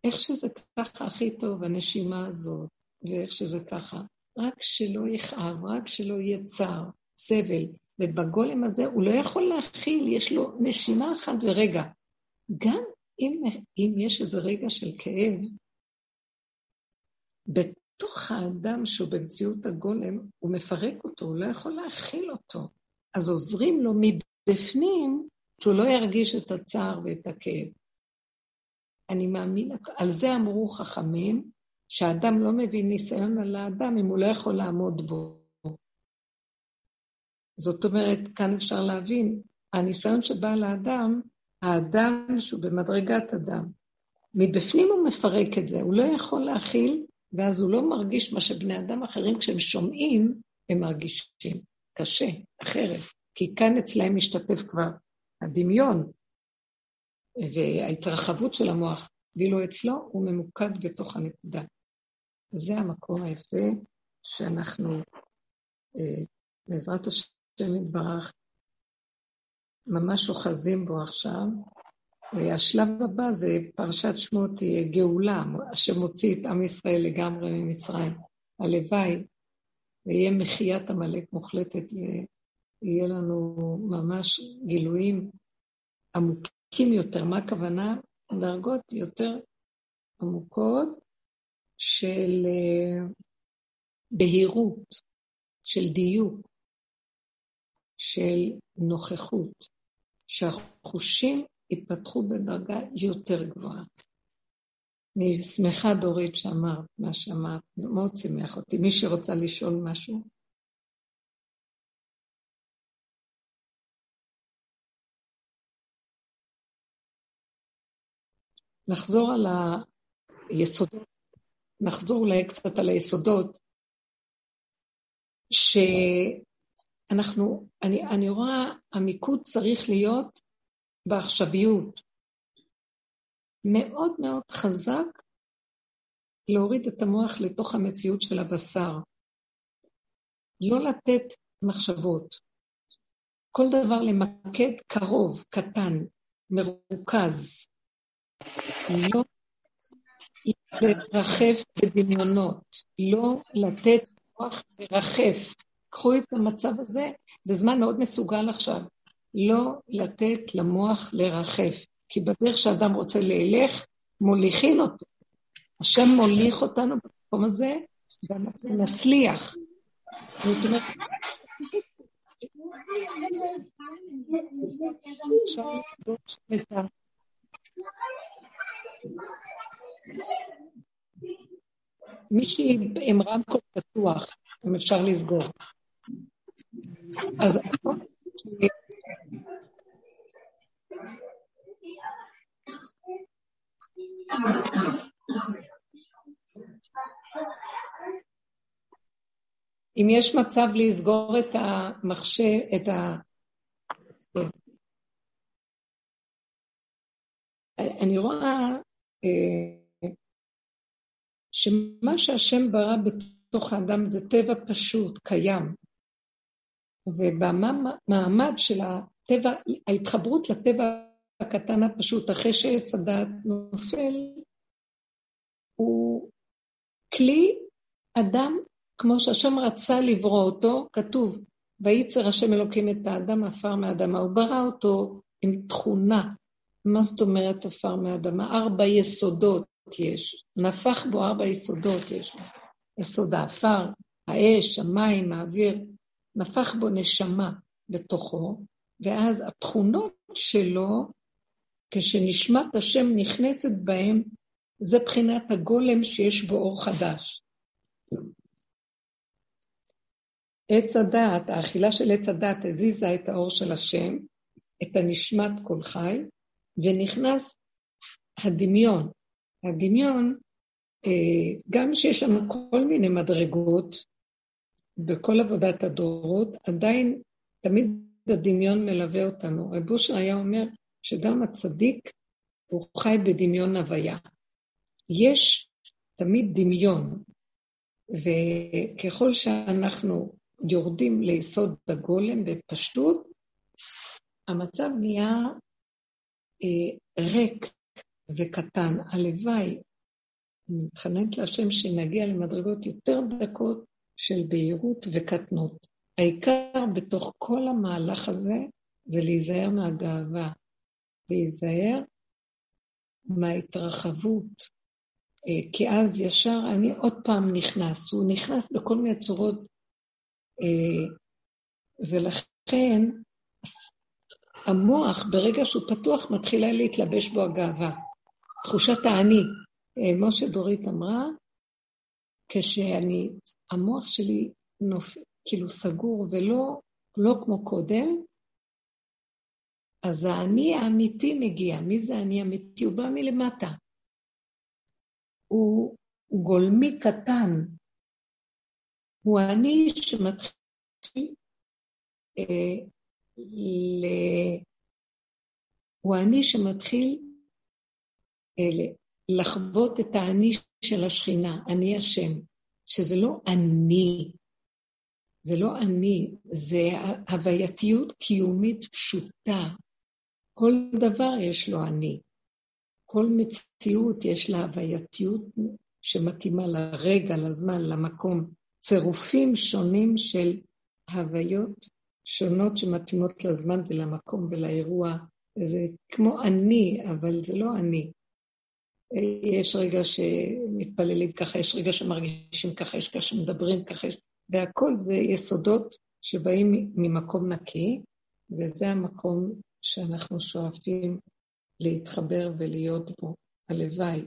איך שזה ככה הכי טוב, הנשימה הזאת, ואיך שזה ככה, רק שלא יכאב, רק שלא יהיה צער, סבל, ובגולם הזה הוא לא יכול להכיל, יש לו נשימה אחת ורגע. גם אם, אם יש איזה רגע של כאב, בתוך האדם שהוא במציאות הגולם, הוא מפרק אותו, הוא לא יכול להכיל אותו. אז עוזרים לו מבפנים שהוא לא ירגיש את הצער ואת הכאב. אני מאמין, על זה אמרו חכמים, שהאדם לא מביא ניסיון על האדם אם הוא לא יכול לעמוד בו. זאת אומרת, כאן אפשר להבין, הניסיון שבא לאדם, האדם שהוא במדרגת אדם, מבפנים הוא מפרק את זה, הוא לא יכול להכיל, ואז הוא לא מרגיש מה שבני אדם אחרים, כשהם שומעים, הם מרגישים. קשה, אחרת. כי כאן אצלהם משתתף כבר הדמיון וההתרחבות של המוח, ואילו אצלו הוא ממוקד בתוך הנקודה. זה המקום היפה שאנחנו, אה, בעזרת השם יתברך, ממש אוחזים בו עכשיו. אה, השלב הבא זה פרשת שמות תהיה גאולה, השם מוציא את עם ישראל לגמרי ממצרים. הלוואי, ויהיה מחיית עמלק מוחלטת, ויהיה לנו ממש גילויים עמוקים יותר. מה הכוונה? דרגות יותר עמוקות של אה, בהירות, של דיוק, של נוכחות, שהחושים ייפתחו בדרגה יותר גבוהה. אני שמחה, דורית, שאמרת מה שאמרת, מאוד שימח אותי. מי שרוצה לשאול משהו? נחזור על היסודות נחזור אולי קצת על היסודות, שהאדם אנחנו, אני, אני רואה, המיקוד צריך להיות בעכשוויות. מאוד מאוד חזק להוריד את המוח לתוך המציאות של הבשר. לא לתת מחשבות. כל דבר למקד קרוב, קטן, מרוכז. לא לרחף בדמיונות, לא לתת כוח לרחף. קחו את המצב הזה, זה זמן מאוד מסוגל עכשיו. לא לתת למוח לרחף, כי בדרך שאדם רוצה ללך, מוליכין אותו. השם מוליך אותנו במקום הזה, ואנחנו נצליח. זאת אומרת, מישהי עם רמקול פתוח, אם אפשר לסגור. אז אם יש מצב לסגור את המחשב, את ה... אני רואה אה, שמה שהשם ברא בתוך האדם זה טבע פשוט, קיים. ובמעמד של הטבע, ההתחברות לטבע הקטן הפשוט, אחרי שעץ הדעת נופל, הוא כלי אדם כמו שהשם רצה לברוא אותו, כתוב, וייצר השם אלוקים את האדם עפר מאדמה, הוא ברא אותו עם תכונה. מה זאת אומרת עפר מאדמה? ארבע יסודות יש, נפח בו ארבע יסודות יש. יסוד האפר, האש, המים, האוויר, נפח בו נשמה בתוכו, ואז התכונות שלו, כשנשמת השם נכנסת בהם, זה בחינת הגולם שיש בו אור חדש. עץ הדעת, האכילה של עץ הדעת הזיזה את האור של השם, את הנשמת כל חי, ונכנס הדמיון. הדמיון, אה, גם שיש לנו כל מיני מדרגות בכל עבודת הדורות, עדיין תמיד הדמיון מלווה אותנו. רב אושר היה אומר שגם הצדיק הוא חי בדמיון הוויה. יש תמיד דמיון, וככל שאנחנו יורדים ליסוד הגולם בפשטות, המצב נהיה אה, ריק וקטן. הלוואי, אני מתחננת להשם שנגיע למדרגות יותר דקות של בהירות וקטנות. העיקר בתוך כל המהלך הזה זה להיזהר מהגאווה, להיזהר מההתרחבות, אה, כי אז ישר אני עוד פעם נכנס, הוא נכנס בכל מיני צורות אה, ולכן המוח, ברגע שהוא פתוח, מתחילה להתלבש בו הגאווה. תחושת האני. אה, משה דורית אמרה, כשאני, המוח שלי נופ... כאילו סגור ולא לא כמו קודם, אז האני האמיתי מגיע. מי זה האני האמיתי? הוא בא מלמטה. הוא, גולמי קטן, הוא אני שמתחיל אה, ל... הוא אני שמתחיל אה, לחוות את האני של השכינה, אני השם, שזה לא אני, זה לא אני, זה הווייתיות קיומית פשוטה. כל דבר יש לו אני. כל מציאות יש לה הווייתיות שמתאימה לרגע, לזמן, למקום. צירופים שונים של הוויות שונות שמתאימות לזמן ולמקום ולאירוע. זה כמו אני, אבל זה לא אני. יש רגע שמתפללים ככה, יש רגע שמרגישים ככה, יש רגע שמדברים ככה. והכל זה יסודות שבאים ממקום נקי, וזה המקום שאנחנו שואפים להתחבר ולהיות בו. הלוואי.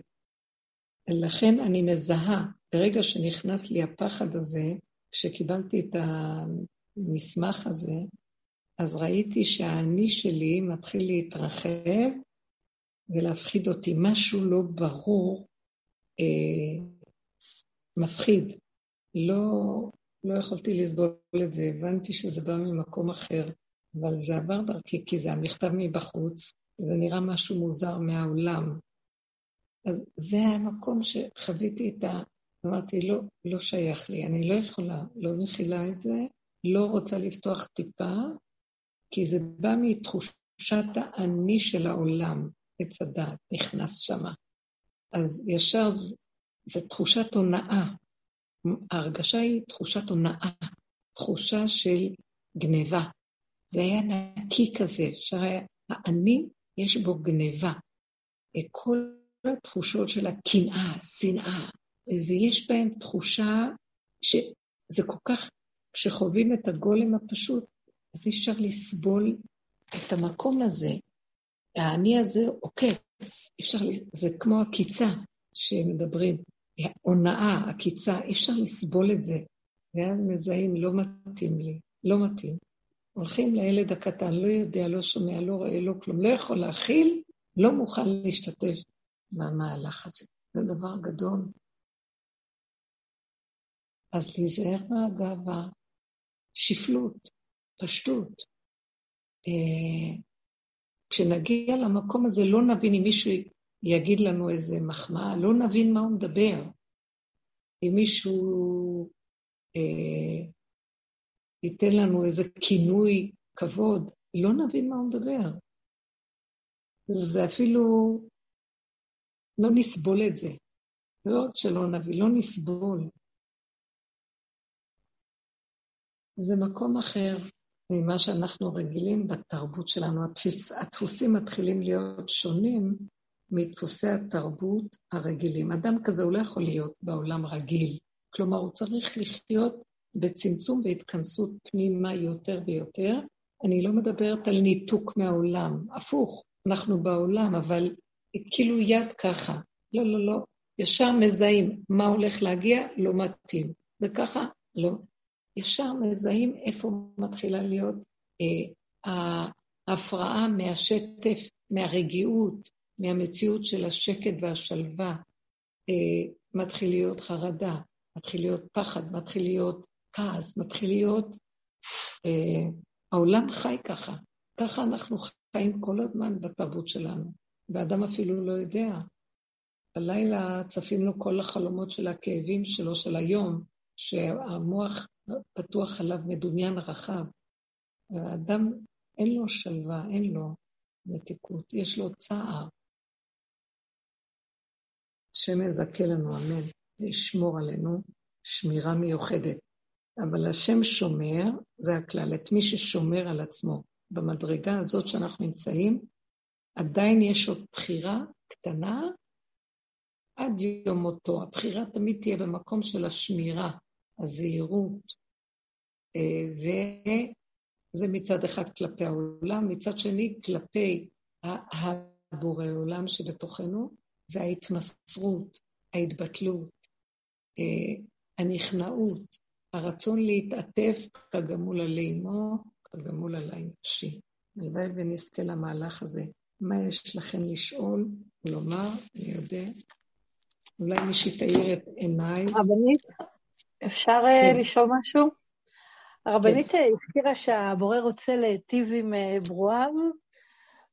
לכן אני מזהה ברגע שנכנס לי הפחד הזה, כשקיבלתי את המסמך הזה, אז ראיתי שהאני שלי מתחיל להתרחב ולהפחיד אותי. משהו לא ברור, אה, מפחיד. לא, לא יכולתי לסבול את זה, הבנתי שזה בא ממקום אחר, אבל זה עבר דרכי, כי זה המכתב מבחוץ, זה נראה משהו מוזר מהעולם. אז זה המקום שחוויתי את ה... אמרתי, לא, לא שייך לי, אני לא יכולה, לא מכילה את זה, לא רוצה לפתוח טיפה, כי זה בא מתחושת האני של העולם, עץ הדעת נכנס שמה. אז ישר זו תחושת הונאה. ההרגשה היא תחושת הונאה, תחושה של גניבה. זה היה נקי כזה, אפשר. האני, יש בו גניבה. כל התחושות של הקנאה, שנאה, זה יש בהם תחושה שזה כל כך, כשחווים את הגולם הפשוט, אז אי אפשר לסבול את המקום הזה. האני הזה עוקץ, אפשר, זה כמו עקיצה שמדברים, הונאה, עקיצה, אי אפשר לסבול את זה. ואז מזהים, לא מתאים לי, לא מתאים. הולכים לילד הקטן, לא יודע, לא שומע, לא רואה, לא כלום, לא יכול להכיל, לא מוכן להשתתף מהמהלך הזה. זה דבר גדול. אז להיזהר מהגאווה, שפלות, פשטות. אה, כשנגיע למקום הזה לא נבין אם מישהו יגיד לנו איזה מחמאה, לא נבין מה הוא מדבר. אם מישהו אה, ייתן לנו איזה כינוי כבוד, לא נבין מה הוא מדבר. זה אפילו, לא נסבול את זה. לא רק שלא נביא, לא נסבול. זה מקום אחר ממה שאנחנו רגילים בתרבות שלנו. הדפוס, הדפוסים מתחילים להיות שונים מדפוסי התרבות הרגילים. אדם כזה הוא לא יכול להיות בעולם רגיל. כלומר, הוא צריך לחיות בצמצום והתכנסות פנימה יותר ויותר. אני לא מדברת על ניתוק מהעולם, הפוך, אנחנו בעולם, אבל כאילו יד ככה. לא, לא, לא. ישר מזהים מה הולך להגיע, לא מתאים. זה ככה? לא. ישר מזהים איפה מתחילה להיות אה, ההפרעה מהשטף, מהרגיעות, מהמציאות של השקט והשלווה. אה, מתחיל להיות חרדה, מתחיל להיות פחד, מתחיל להיות כעס, מתחיל להיות... אה, העולם חי ככה. ככה אנחנו חיים כל הזמן בתרבות שלנו, ואדם אפילו לא יודע. בלילה צפים לו כל החלומות של הכאבים שלו, של היום, שהמוח פתוח עליו מדומיין רחב. האדם, אין לו שלווה, אין לו מתיקות, יש לו צער. השם יזכה לנו, אמן, וישמור עלינו שמירה מיוחדת. אבל השם שומר, זה הכלל, את מי ששומר על עצמו. במדרגה הזאת שאנחנו נמצאים, עדיין יש עוד בחירה קטנה עד יום מותו. הבחירה תמיד תהיה במקום של השמירה, הזהירות, אה, וזה מצד אחד כלפי העולם, מצד שני כלפי הבורא עולם שבתוכנו, זה ההתמסרות, ההתבטלות, אה, הנכנעות, הרצון להתעטף כגמול עלי אמו, כגמול עלי נפשי. הלוואי ונזכה למהלך הזה. מה יש לכם לשאול, לומר, אני יודע. אולי מישהי תאיר את עיניי. רבנית, אפשר אה, כן. לשאול משהו? הרבנית כן. הזכירה שהבורא רוצה להיטיב עם אה, ברואיו,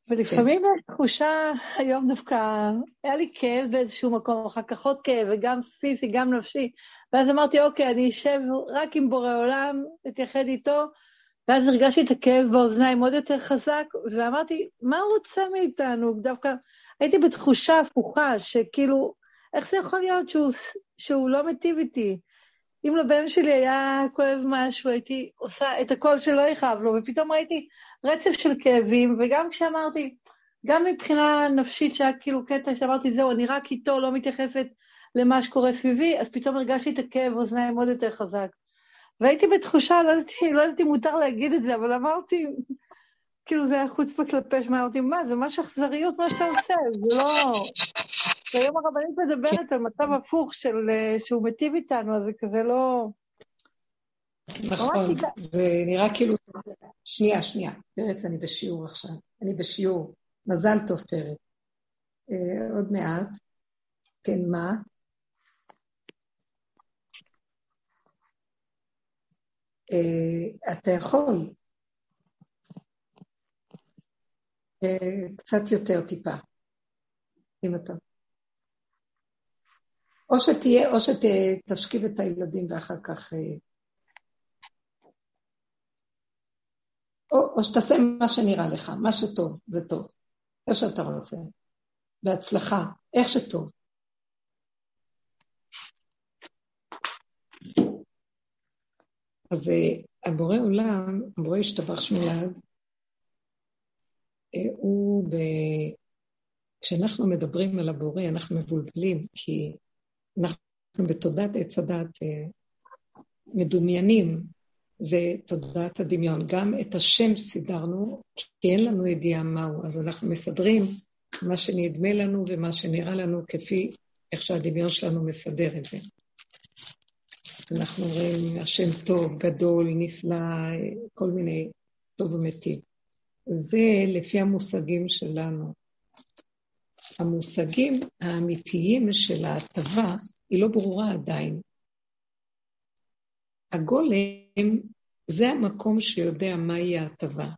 ולפעמים כן. תחושה, היום דווקא, היה לי כאב באיזשהו מקום, אחר כך עוד כאב, וגם פיזי, גם נפשי. ואז אמרתי, אוקיי, אני אשב רק עם בורא עולם, אתייחד איתו, ואז הרגשתי את הכאב באוזניים עוד יותר חזק, ואמרתי, מה הוא רוצה מאיתנו? דווקא הייתי בתחושה הפוכה, שכאילו, איך זה יכול להיות שהוא, שהוא לא מיטיב איתי? אם לבן שלי היה כואב משהו, הייתי עושה את הכל שלא יכאב לו, ופתאום ראיתי רצף של כאבים, וגם כשאמרתי, גם מבחינה נפשית, שהיה כאילו קטע שאמרתי, זהו, אני רק איתו, לא מתייחסת למה שקורה סביבי, אז פתאום הרגשתי את הכאב אוזניים עוד יותר חזק. והייתי בתחושה, לא ידעתי, לא אם מותר להגיד את זה, אבל אמרתי, כאילו זה היה חוצפה כלפי שמע, אמרתי, מה, זה ממש אכזריות מה שאתה עושה, זה לא... והיום הרבנית מדברת על מצב הפוך של שהוא מיטיב איתנו, אז זה כזה לא... נכון, זה נראה כאילו... שנייה, שנייה, פרץ, אני בשיעור עכשיו. אני בשיעור. מזל טוב, פרץ. אה, עוד מעט. כן, מה? אה, אתה יכול אה, קצת יותר טיפה, אם אתה... או שתהיה, או שתשכיב את הילדים ואחר כך... אה, או, או שתעשה מה שנראה לך, מה שטוב, זה טוב. איך שאתה רוצה. בהצלחה, איך שטוב. אז אה, הבורא עולם, הבורא השתבח שמולד, אה, הוא ב... כשאנחנו מדברים על הבורא, אנחנו מבולבלים, כי אנחנו בתודעת עץ הדת אה, מדומיינים, זה תודעת הדמיון. גם את השם סידרנו, כי אין לנו ידיעה מהו, אז אנחנו מסדרים מה שנדמה לנו ומה שנראה לנו כפי איך שהדמיון שלנו מסדר את זה. אנחנו רואים השם טוב, גדול, נפלא, כל מיני טוב ומיטיב. זה לפי המושגים שלנו. המושגים האמיתיים של ההטבה היא לא ברורה עדיין. הגולם זה המקום שיודע מהי ההטבה.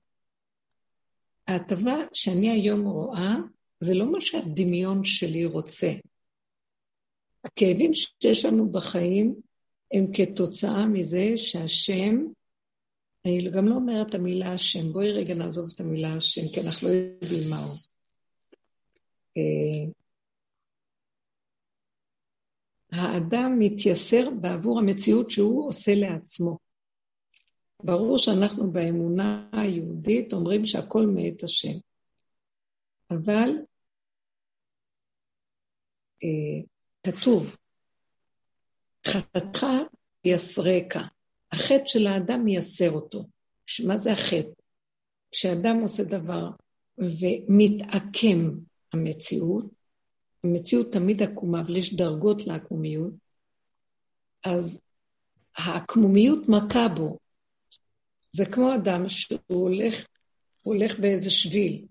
ההטבה שאני היום רואה, זה לא מה שהדמיון שלי רוצה. הכאבים שיש לנו בחיים הם כתוצאה מזה שהשם, אני גם לא אומרת את המילה השם, בואי רגע נעזוב את המילה השם, כי אנחנו לא יודעים מהו. אה, האדם מתייסר בעבור המציאות שהוא עושה לעצמו. ברור שאנחנו באמונה היהודית אומרים שהכל מאת השם. אבל אה, כתוב, חטאתך יסרקה. החטא של האדם מייסר אותו. מה זה החטא? כשאדם עושה דבר ומתעקם המציאות, המציאות תמיד עקומה, אבל יש דרגות לעקומיות, אז העקמומיות מכה בו. זה כמו אדם שהוא הולך, הולך באיזה שביל,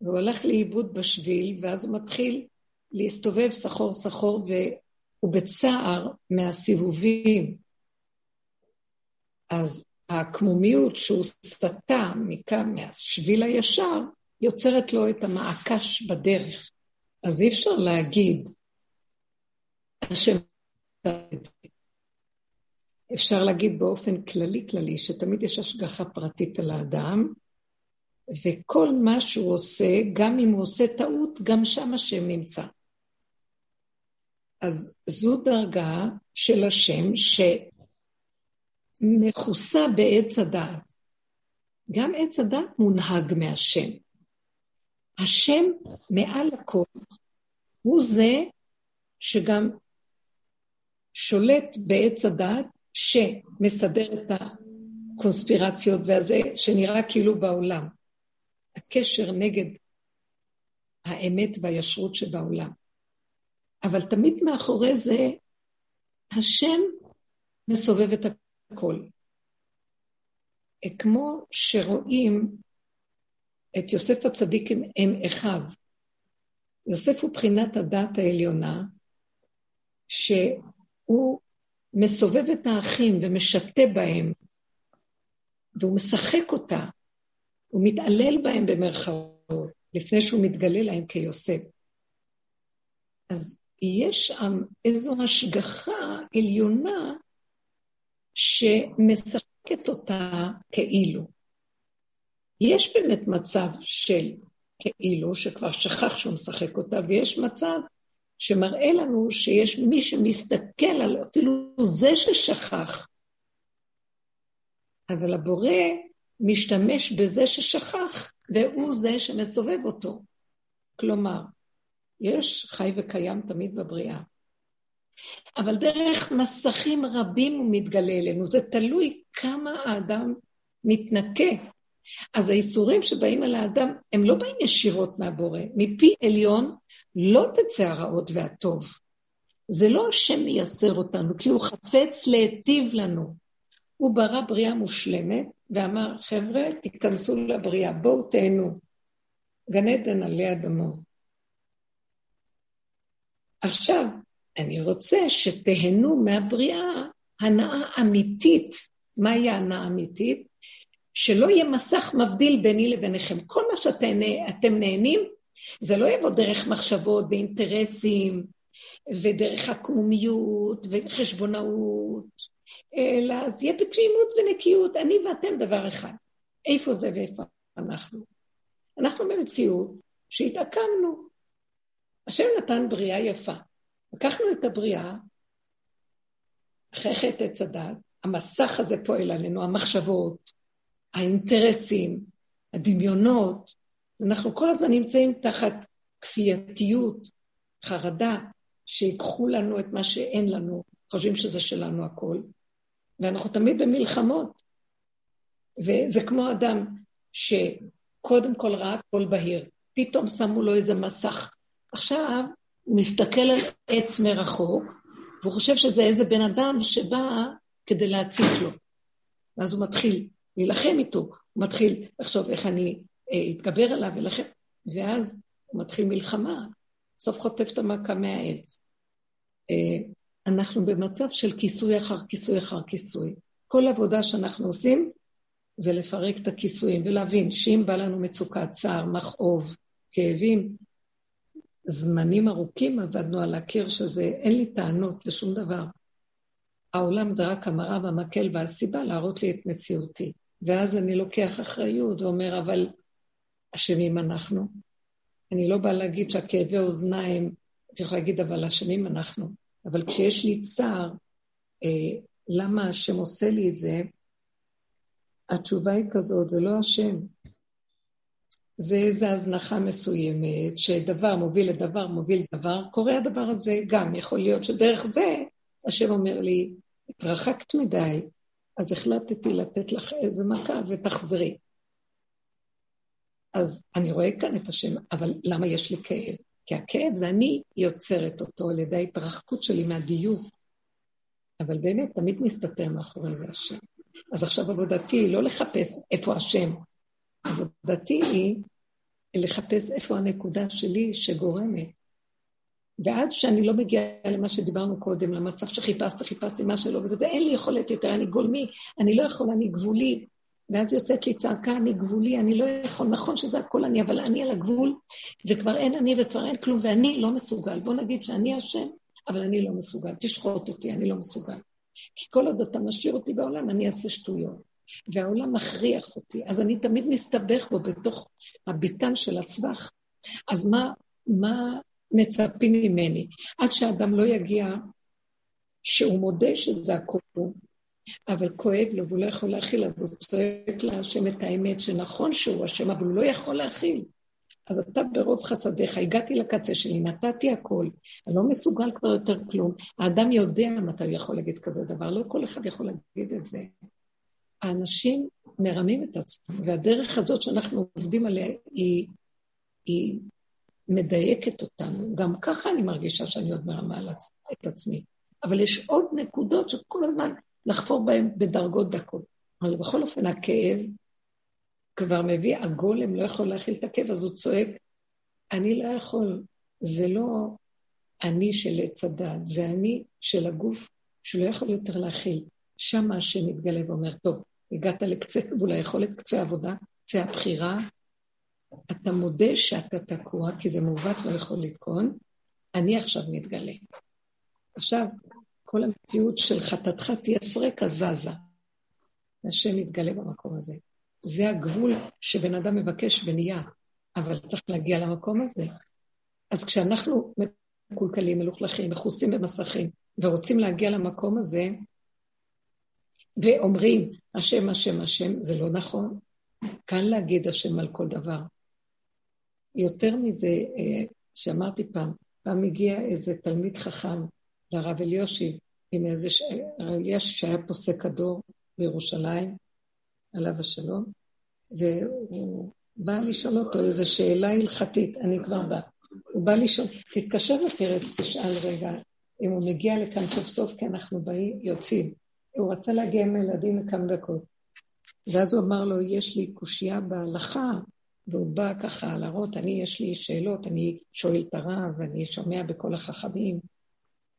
והוא הלך לאיבוד בשביל, ואז הוא מתחיל להסתובב סחור סחור, והוא בצער מהסיבובים. אז העקמומיות שהוא סטה מכאן, מהשביל הישר, יוצרת לו את המעקש בדרך. אז אי אפשר להגיד, השם אפשר להגיד באופן כללי כללי, שתמיד יש השגחה פרטית על האדם, וכל מה שהוא עושה, גם אם הוא עושה טעות, גם שם השם נמצא. אז זו דרגה של השם שמכוסה בעץ הדעת. גם עץ הדעת מונהג מהשם. השם מעל הכל הוא זה שגם שולט בעץ הדעת שמסדר את הקונספירציות והזה שנראה כאילו בעולם. הקשר נגד האמת והישרות שבעולם. אבל תמיד מאחורי זה השם מסובב את הכל. כמו שרואים את יוסף הצדיק עם, עם אחיו. יוסף הוא בחינת הדת העליונה, שהוא מסובב את האחים ומשתה בהם, והוא משחק אותה, הוא מתעלל בהם במרכאות, לפני שהוא מתגלה להם כיוסף. אז יש שם איזו השגחה עליונה שמשחקת אותה כאילו. יש באמת מצב של כאילו, שכבר שכח שהוא משחק אותה, ויש מצב שמראה לנו שיש מי שמסתכל על, אפילו זה ששכח, אבל הבורא משתמש בזה ששכח, והוא זה שמסובב אותו. כלומר, יש חי וקיים תמיד בבריאה. אבל דרך מסכים רבים הוא מתגלה אלינו, זה תלוי כמה האדם מתנקה אז האיסורים שבאים על האדם, הם לא באים ישירות מהבורא. מפי עליון לא תצא הרעות והטוב. זה לא השם מייסר אותנו, כי הוא חפץ להיטיב לנו. הוא ברא בריאה מושלמת, ואמר, חבר'ה, תיכנסו לבריאה, בואו תהנו. גן עדן עלי אדמו. עכשיו, אני רוצה שתהנו מהבריאה הנאה אמיתית, מהי ההנאה האמיתית? שלא יהיה מסך מבדיל ביני לביניכם. כל מה שאתם נהנים, זה לא יבוא דרך מחשבות ואינטרסים, ודרך עקמומיות וחשבונאות, אלא זה יהיה בתמימות ונקיות, אני ואתם דבר אחד. איפה זה ואיפה אנחנו? אנחנו במציאות שהתעקמנו. השם נתן בריאה יפה. לקחנו את הבריאה, אחרי חטא הדת, המסך הזה פועל עלינו, המחשבות, האינטרסים, הדמיונות, אנחנו כל הזמן נמצאים תחת כפייתיות, חרדה, שיקחו לנו את מה שאין לנו, חושבים שזה שלנו הכל, ואנחנו תמיד במלחמות. וזה כמו אדם שקודם כל ראה הכל בהיר, פתאום שמו לו איזה מסך. עכשיו הוא מסתכל על עץ מרחוק, והוא חושב שזה איזה בן אדם שבא כדי להציק לו. ואז הוא מתחיל להילחם איתו, הוא מתחיל לחשוב איך אני אה, אתגבר עליו ולכן, ואז הוא מתחיל מלחמה, בסוף חוטף את המכה מהעץ. אה, אנחנו במצב של כיסוי אחר כיסוי אחר כיסוי. כל עבודה שאנחנו עושים זה לפרק את הכיסויים ולהבין שאם בא לנו מצוקת צער, מכאוב, כאבים, זמנים ארוכים עבדנו על הקיר שזה, אין לי טענות לשום דבר. העולם זה רק המראה והמקל והסיבה להראות לי את מציאותי. ואז אני לוקח אחריות ואומר, אבל אשמים אנחנו. אני לא באה להגיד שהכאבי אוזניים, אני יכולה להגיד, אבל אשמים אנחנו. אבל כשיש לי צער, אה, למה השם עושה לי את זה? התשובה היא כזאת, זה לא השם. זה איזו הזנחה מסוימת, שדבר מוביל לדבר מוביל לדבר, קורה הדבר הזה גם. יכול להיות שדרך זה, השם אומר לי, התרחקת מדי, אז החלטתי לתת לך איזה מכה ותחזרי. אז אני רואה כאן את השם, אבל למה יש לי כאב? כי הכאב זה אני יוצרת אותו על ידי ההתרחקות שלי מהדיוק. אבל באמת, תמיד מסתתר מאחורי זה השם. אז עכשיו עבודתי היא לא לחפש איפה השם, עבודתי היא לחפש איפה הנקודה שלי שגורמת. ועד שאני לא מגיעה למה שדיברנו קודם, למצב שחיפשת, חיפשתי מה שלא, וזה, אין לי יכולת יותר, אני גולמי, אני לא יכול, אני גבולי, ואז יוצאת לי צעקה, אני גבולי, אני לא יכול, נכון שזה הכל אני, אבל אני על הגבול, וכבר אין אני וכבר אין כלום, ואני לא מסוגל. בוא נגיד שאני אשם, אבל אני לא מסוגל. תשחוט אותי, אני לא מסוגל. כי כל עוד אתה משאיר אותי בעולם, אני אעשה שטויות. והעולם מכריח אותי, אז אני תמיד מסתבך בו בתוך הביתן של הסבך. אז מה, מה מצפים ממני? עד שאדם לא יגיע, שהוא מודה שזה הכל אבל כואב לו והוא לא יכול להכיל, אז הוא צועק להשם את האמת שנכון שהוא אשם, אבל הוא לא יכול להכיל. אז אתה ברוב חסדיך, הגעתי לקצה שלי, נתתי הכל, אני לא מסוגל כבר יותר כלום. האדם יודע מתי הוא יכול להגיד כזה דבר, לא כל אחד יכול להגיד את זה. האנשים מרמים את עצמם, והדרך הזאת שאנחנו עובדים עליה היא, היא מדייקת אותנו. גם ככה אני מרגישה שאני עוד מרמה את עצמי. אבל יש עוד נקודות שכל הזמן לחפור בהם בדרגות דקות. אבל בכל אופן, הכאב כבר מביא, הגולם לא יכול להכיל את הכאב, אז הוא צועק, אני לא יכול, זה לא אני של עץ הדת, זה אני של הגוף שלא יכול יותר להכיל. שם השם מתגלה ואומר, טוב, הגעת לקצה גבול היכולת, קצה עבודה, קצה הבחירה, אתה מודה שאתה תקוע, כי זה מעוות לא יכול לתקון, אני עכשיו מתגלה. עכשיו, כל המציאות של חטאתך תהיה סרקה זזה. השם מתגלה במקום הזה. זה הגבול שבן אדם מבקש ונהיה, אבל צריך להגיע למקום הזה. אז כשאנחנו מקולקלים, מלוכלכים, מכוסים במסכים, ורוצים להגיע למקום הזה, ואומרים, השם, השם, השם, זה לא נכון. קל להגיד השם על כל דבר. יותר מזה, אה, שאמרתי פעם, פעם הגיע איזה תלמיד חכם לרב אליושיב, עם איזה, ש... הרב אליושיב שהיה פוסק הדור בירושלים, עליו השלום, והוא בא לשאול אותו איזו שאלה הלכתית, אני כבר באה. הוא בא לשאול, תתקשר לפרס, תשאל רגע, אם הוא מגיע לכאן סוף סוף, כי אנחנו באים, יוצאים. הוא רצה להגיע עם הילדים לכמה דקות. ואז הוא אמר לו, יש לי קושייה בהלכה, והוא בא ככה להראות, אני, יש לי שאלות, אני שואל את הרב, אני שומע בכל החכמים.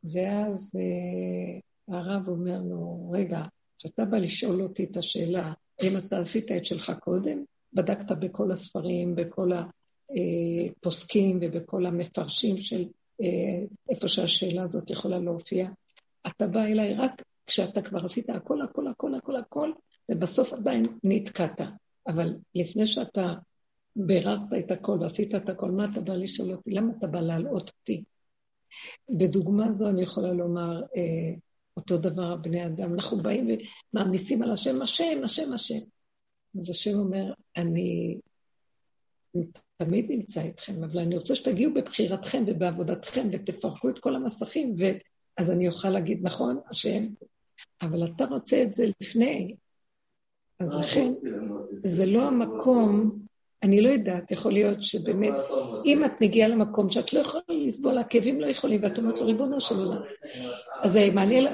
ואז אה, הרב אומר לו, רגע, כשאתה בא לשאול אותי את השאלה, האם אתה עשית את שלך קודם, בדקת בכל הספרים, בכל הפוסקים ובכל המפרשים של אה, איפה שהשאלה הזאת יכולה להופיע, אתה בא אליי רק כשאתה כבר עשית הכל, הכל, הכל, הכל, הכל, ובסוף עדיין נתקעת. אבל לפני שאתה ביררת את הכל ועשית את הכל, מה אתה בא לשאול אותי? למה אתה בא להלאות אותי? בדוגמה זו אני יכולה לומר, אה, אותו דבר בני אדם, אנחנו באים ומעמיסים על השם, השם, השם, השם. אז השם אומר, אני תמיד נמצא איתכם, אבל אני רוצה שתגיעו בבחירתכם ובעבודתכם ותפרקו את כל המסכים, ואז אני אוכל להגיד, נכון, השם, אבל אתה רוצה את זה לפני. אז לכן, זה לא המקום, אני לא יודעת, יכול להיות שבאמת, אם את מגיעה למקום שאת לא יכולה לסבול, הכאבים לא יכולים, ואת אומרת לו, ריבונו של עולם. אז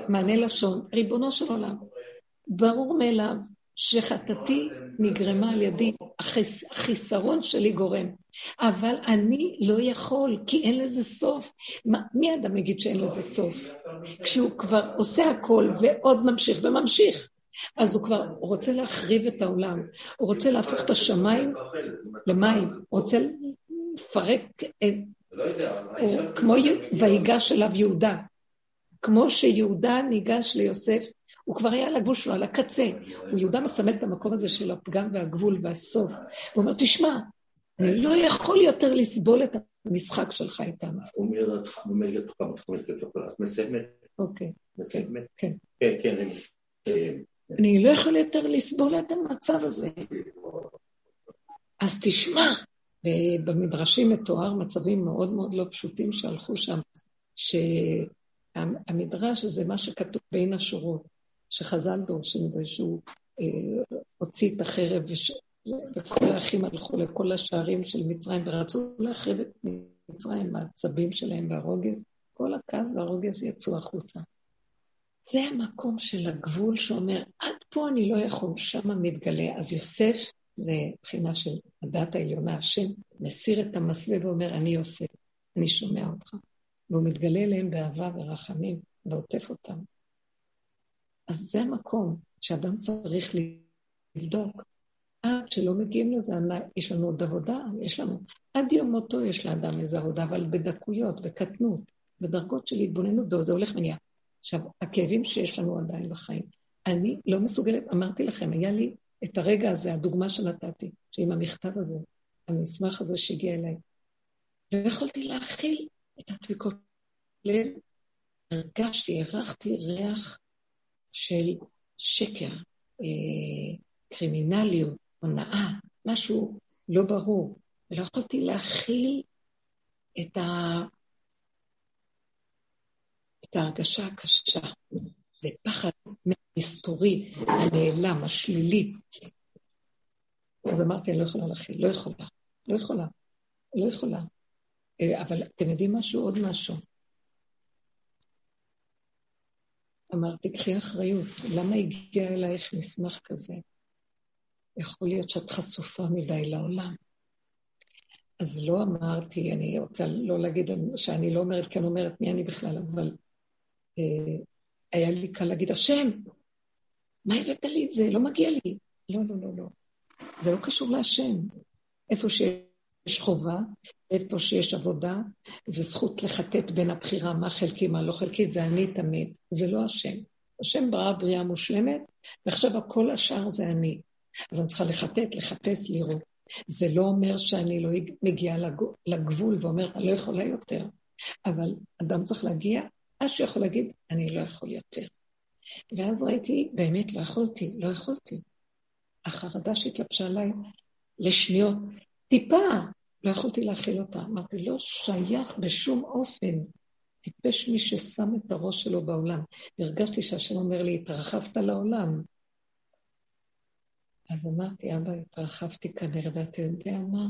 מענה, לשון, ריבונו של עולם. ברור מאליו שחטאתי נגרמה על ידי, החיס, החיסרון שלי גורם. אבל אני לא יכול, כי אין לזה סוף. מי אדם יגיד שאין לזה סוף? כשהוא כבר עושה הכל ועוד ממשיך וממשיך, אז הוא כבר רוצה להחריב את העולם. הוא רוצה להפוך את השמיים למים. הוא רוצה לפרק את... הוא, כמו ויגש אליו יהודה. כמו שיהודה ניגש ליוסף הוא כבר היה על הגבול שלו, על הקצה. הוא יהודה מסמל את המקום הזה של הפגם והגבול והסוף. הוא אומר, תשמע, אני לא יכול יותר לסבול את המשחק שלך איתם. הוא אומר את מסיימת? אוקיי. מסיימת? כן. כן, כן, אני מסיים. אני לא יכול יותר לסבול את המצב הזה. אז תשמע, במדרשים מתואר מצבים מאוד מאוד לא פשוטים שהלכו שם, שהמדרש זה מה שכתוב בין השורות. שחז"ל דורשים את זה, שהוא אה, הוציא את החרב וש... וכל האחים הלכו לכל השערים של מצרים ורצו להחריב את מצרים, העצבים שלהם והרוגז, כל הכעס והרוגז יצאו החוצה. זה המקום של הגבול שאומר, עד פה אני לא יכול, שם מתגלה. אז יוסף, זה מבחינה של הדת העליונה, השם מסיר את המסווה ואומר, אני יוסף, אני שומע אותך. והוא מתגלה אליהם באהבה ורחמים ועוטף אותם. אז זה המקום שאדם צריך לבדוק. עד שלא מגיעים לזה, יש לנו עוד עבודה, יש לנו, עד יום מותו יש לאדם איזו עבודה, אבל בדקויות, בקטנות, בדרגות של התבוננות, וזה הולך ונהיה. עכשיו, הכאבים שיש לנו עדיין בחיים, אני לא מסוגלת, אמרתי לכם, היה לי את הרגע הזה, הדוגמה שנתתי, שעם המכתב הזה, המסמך הזה שהגיע אליי, לא יכולתי להכיל את הדפיקות לב, הרגשתי, הרחתי ריח של שקר, אה, קרימינליות, הונאה, משהו לא ברור. ולא יכולתי להכיל את, ה... את ההרגשה הקשה. זה פחד מסתורי, הנעלם, השלילי. אז אמרתי, אני לא יכולה להכיל, לא יכולה, לא יכולה, לא יכולה. אה, אבל אתם יודעים משהו? עוד משהו. אמרתי, קחי אחריות, למה הגיע אלייך מסמך כזה? יכול להיות שאת חשופה מדי לעולם. אז לא אמרתי, אני רוצה לא להגיד שאני לא אומרת, כן אומרת מי אני בכלל, אבל היה לי קל להגיד, השם, מה הבאת לי את זה? לא מגיע לי. לא, לא, לא, לא. זה לא קשור להשם. איפה שיש יש חובה, איפה שיש עבודה, וזכות לחטט בין הבחירה מה חלקי, מה לא חלקי, זה אני תמיד, זה לא השם. השם ברא בריאה מושלמת, ועכשיו הכל השאר זה אני. אז אני צריכה לחטט, לחפש, לראות. זה לא אומר שאני לא מגיעה לגבול ואומרת, אני לא יכולה יותר. אבל אדם צריך להגיע עד שיכול להגיד, אני לא יכול יותר. ואז ראיתי, באמת לא יכולתי, לא יכולתי. החרדה שהתלבשה עליי לשניות, טיפה, לא יכולתי להכיל אותה. אמרתי, לא שייך בשום אופן. טיפש מי ששם את הראש שלו בעולם. הרגשתי שהשם אומר לי, התרחבת לעולם. אז אמרתי, אבא, התרחבתי כנראה, ואתה יודע מה?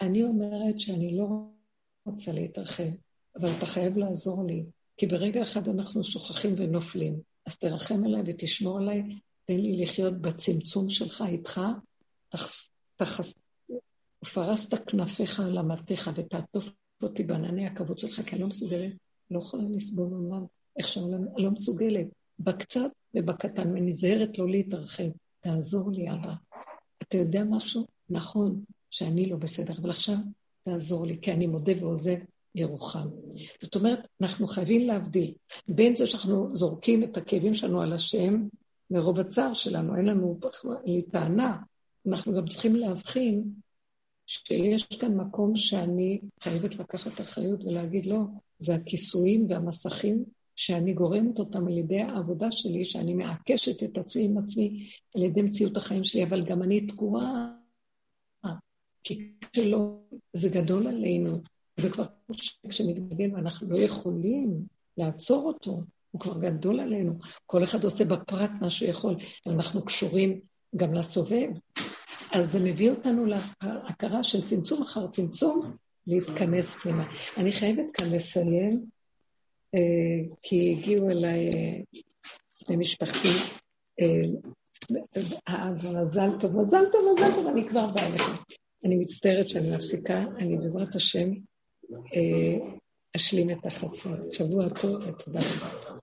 אני אומרת שאני לא רוצה להתרחב, אבל אתה חייב לעזור לי, כי ברגע אחד אנחנו שוכחים ונופלים. אז תרחם עליי ותשמור עליי, תן לי לחיות בצמצום שלך איתך, ופרסת כנפיך על אמתיך ותעטוף אותי בענני הכבוד שלך, כי אני לא מסוגלת, לא יכולה לסבול עולם, איך שהעולם, לא מסוגלת. בקצת ובקטן, ואני נזהרת לא להתרחב. תעזור לי, אבא. אתה יודע משהו? נכון שאני לא בסדר, אבל עכשיו תעזור לי, כי אני מודה ועוזב ירוחם. זאת אומרת, אנחנו חייבים להבדיל בין זה שאנחנו זורקים את הכאבים שלנו על השם, מרוב הצער שלנו, אין לנו טענה, אנחנו גם צריכים להבחין שיש כאן מקום שאני חייבת לקחת אחריות ולהגיד, לא, זה הכיסויים והמסכים שאני גורמת אותם על ידי העבודה שלי, שאני מעקשת את עצמי עם עצמי על ידי מציאות החיים שלי, אבל גם אני תקועה. כי שלא, זה גדול עלינו, זה כבר כשמתגלגל ואנחנו לא יכולים לעצור אותו, הוא כבר גדול עלינו. כל אחד עושה בפרט מה שהוא יכול, ואנחנו קשורים גם לסובב. אז זה מביא אותנו להכרה של צמצום אחר צמצום, להתכנס פנימה. אני חייבת כאן לסיים, אה, כי הגיעו אליי במשפחתי, אה, מזל טוב, מזל טוב, מזל טוב, אני כבר באה אליכם. אני מצטערת שאני מפסיקה, אני בעזרת השם אה, אשלים את החסר. שבוע טוב ותודה רבה.